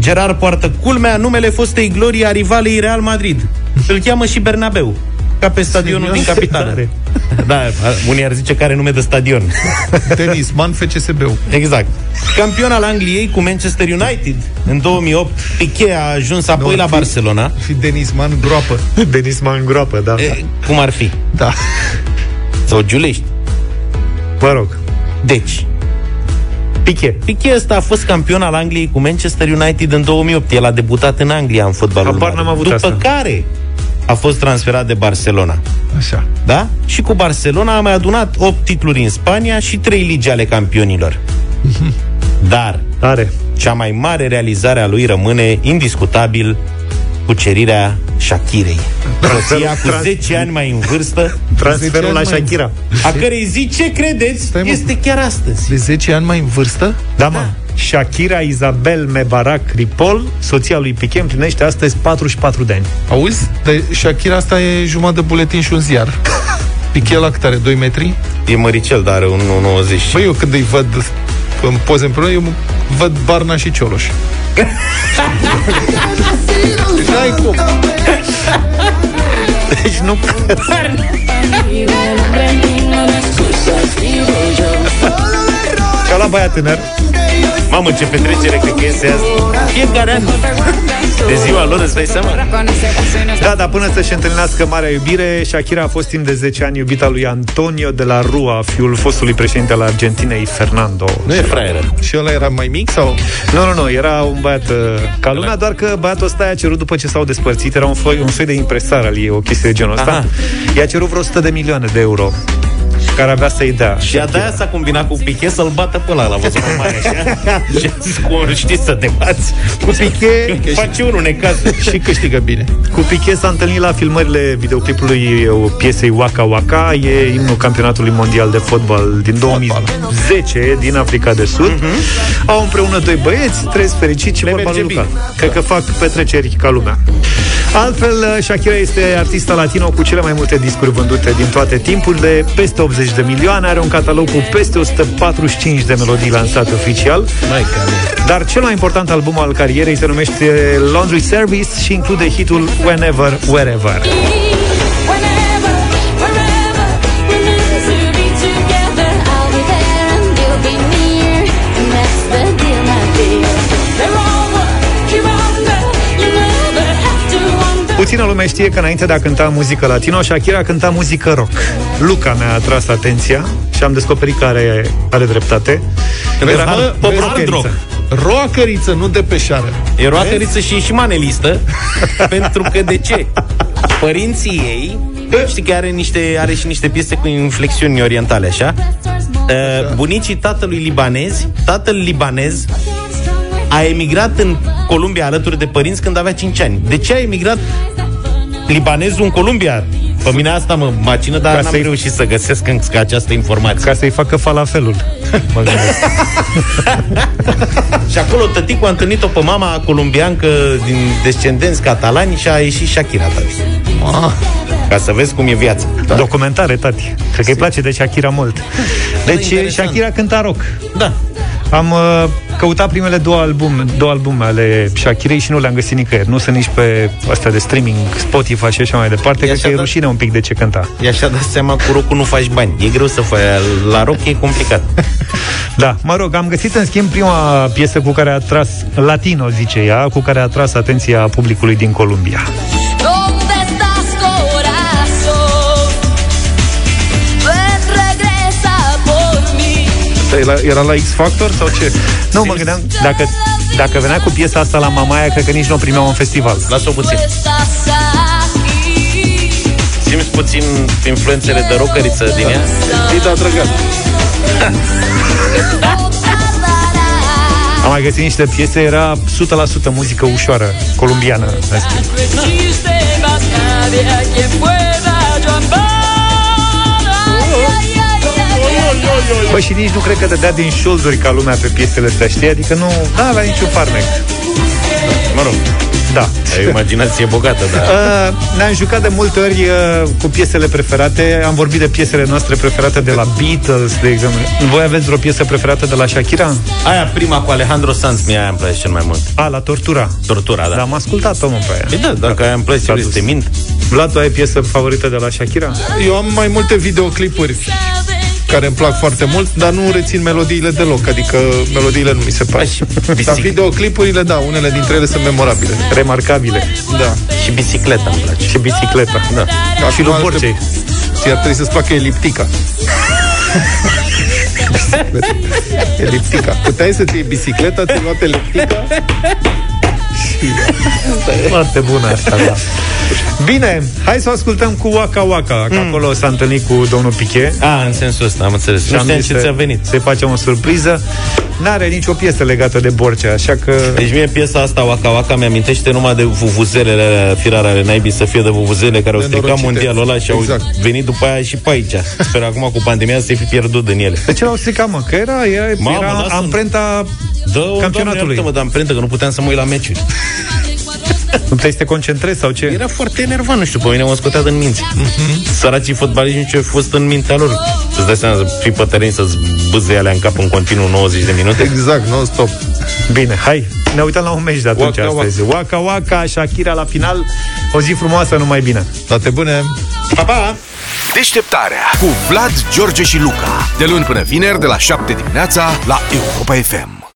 Gerard poartă culmea numele fostei glorii a rivalei Real Madrid. Îl cheamă și Bernabeu, ca pe stadionul Serios? din capitală. Da, unii ar zice că are nume de stadion. Tenisman FCSB-ul. Exact. Campion al Angliei cu Manchester United în 2008, Piqué a ajuns apoi la Barcelona. Și Denisman groapă. Denisman groapă, da. E, cum ar fi? Da. Sau Giulești. Mă rog. Deci, Piqué. Piqué ăsta a fost campion al Angliei cu Manchester United în 2008. El a debutat în Anglia în fotbalul Habar mare. n-am avut După asta. care a fost transferat de Barcelona. Așa. Da? Și cu Barcelona a mai adunat 8 titluri în Spania și 3 ligi ale campionilor. Dar Are. cea mai mare realizare a lui rămâne indiscutabil cucerirea Shakirei. Soția cu trans- 10 ani mai în vârstă, Transferul la ani mai- Shakira. a cărei zi, ce credeți, Stai, mă. este chiar astăzi. De 10 ani mai în vârstă? Da, mă. Shakira Isabel Mebarak Ripol, soția lui Piqué, împlinește astăzi 44 de ani. Auzi? Dar Shakira asta e jumătate de buletin și un ziar. Piqué la cât are? 2 metri? E măricel, dar are un 1,90. Băi, eu când îi văd în poze împreună, eu văd Barna și Cioloș. N-ai cum. Deci nu... Ca la băiat tânăr. Mamă, ce petrecere cred că este azi. Fiecare an. De ziua lor, îți dai seama? Da, dar până să-și întâlnească marea iubire, Shakira a fost timp de 10 ani iubita lui Antonio de la Rua, fiul fostului președinte al Argentinei, Fernando. Nu e fraieră. Și ăla era mai mic sau? Nu, nu, nu, era un băiat uh, ca lumea, doar că băiatul ăsta i-a cerut după ce s-au despărțit, era un, foi, un soi de impresar al ei, o chestie de genul ăsta. Aha. I-a cerut vreo 100 de milioane de euro care avea să-i dea. Și a de-aia s-a combinat cu Piqué să-l bată pe ăla, l-a văzut mai mare așa. și a zis, cum știți să te bați? Cu Piqué Faci unul necaz. Și câștigă bine. Cu Piqué s-a întâlnit la filmările videoclipului uh, piesei Waka Waka, e imnul campionatului mondial de fotbal din 2010 din Africa de Sud. Au împreună doi băieți, trăiesc fericiți și Le vorba merge lui Luca. bine. Cred că fac petreceri ca lumea. Altfel, uh, Shakira este artista latino cu cele mai multe discuri vândute din toate timpurile, peste 80 de milioane, are un catalog cu peste 145 de melodii lansate oficial. Dar cel mai important album al carierei se numește Laundry Service și include hitul Whenever, Wherever. Puțină lume știe că înainte de a cânta muzică latino, Shakira cânta muzică rock. Luca mi-a atras atenția și am descoperit că are, are dreptate. Era Mă, pop vezi, rockeriță. Roacăriță, nu de peșară. E roacăriță și e și șmanelistă, pentru că de ce? Părinții ei, știi că are, niște, are și niște piese cu inflexiuni orientale, așa? Uh, bunicii tatălui libanez, tatăl libanez, a emigrat în Columbia alături de părinți când avea 5 ani. De ce a emigrat libanezul în Columbia? Pe mine asta mă macină, dar Ca n-am să-i- reușit să găsesc încă această informație. Ca să-i facă falafelul. Mă gândesc. Și acolo tăticul a întâlnit-o pe mama columbiancă din descendenți catalani și a ieșit Shakira, tati. Ca să vezi cum e viața. Da. Documentare, tati. Cred că îi place de Shakira mult. Deci interesant. Shakira cânta rock. Da. Am uh, căutat primele două albume, două albume ale Shakirei și nu le-am găsit nicăieri. Nu sunt nici pe astea de streaming, Spotify și așa mai departe. Cred așa că e dat- rușine un pic de ce cânta. I-aș da seama cu rock nu faci bani. E greu să faci. La rock e complicat. Da, mă rog, am găsit în schimb prima piesă cu care a tras, latino zice ea, cu care a tras atenția publicului din Columbia. Corazón? Ven, regresa por mí. Era, era la X Factor sau ce? Nu, mă gândeam, dacă, dacă venea cu piesa asta la Mamaia, cred că nici nu o primeau în festival. Lasă-o puțin. Simți puțin influențele de rockeriță din ea? Dita Drăgan. Am mai găsit niște piese, era 100% muzică ușoară, columbiană. în schimb. Bă, și nici nu cred că dădea din șolduri ca lumea pe piesele astea, știi? Adică nu da, avea niciun farmec. Mă rog, Da. ai o imaginație bogată, dar... Uh, ne-am jucat de multe ori uh, cu piesele preferate. Am vorbit de piesele noastre preferate de la Beatles, de exemplu. Voi aveți vreo piesă preferată de la Shakira? Aia prima cu Alejandro Sanz, mie aia îmi place cel mai mult. A, la Tortura. Tortura, da. Da, am ascultat-o, mă, pe aia. Păi da, dacă aia îmi place, S-a eu dus. te mint. Vlad, tu ai piesă favorită de la Shakira? Eu am mai multe videoclipuri care îmi plac foarte mult, dar nu rețin melodiile deloc, adică melodiile nu mi se par. Dar videoclipurile, da, unele dintre ele sunt memorabile. Remarcabile. Da. Și bicicleta îmi place. Și bicicleta. Da. Ca Și lui Borcei. Ți-ar trebui să-ți placă eliptica. eliptica. Puteai să-ți iei bicicleta, ți-ai luat eliptica Foarte bună asta, da. Bine, hai să o ascultăm cu Waka Waka, că acolo s-a întâlnit cu domnul Piquet. A, în sensul ăsta, am înțeles. Nu am știam zis ce să- ți-a venit. Să-i facem o surpriză. N-are nicio piesă legată de Borcea, așa că... Deci mie piesa asta, Waka Waka, mi-amintește numai de vuvuzelele alea, firare ale naibii să fie de vuvuzele care au stricat Nenorocite. mondialul ăla și au Exact. venit după aia și pe aici. Sper acum cu pandemia să fi pierdut din ele. De ce l-au stricat, mă? Că era, era, Mamă, era lasă-mi. amprenta Dă campionatului. Mă, dar amprentă, că nu puteam să mă uit la meciuri. Nu puteai să te concentrezi sau ce? Era foarte enervant, nu știu, pe mine mă scotea din minți. Săracii fotbaliști nu știu ce a fost în mintea lor. Îți dai seama să fii pe teren să-ți bâze alea în cap în continuu 90 de minute? Exact, non-stop. Bine, hai, ne uităm la un meci de atunci Waka astăzi. Waka Waka, Shakira la final. O zi frumoasă, numai bine. Toate bune! Pa, pa! Deșteptarea cu Vlad, George și Luca. De luni până vineri, de la 7 dimineața, la Europa FM.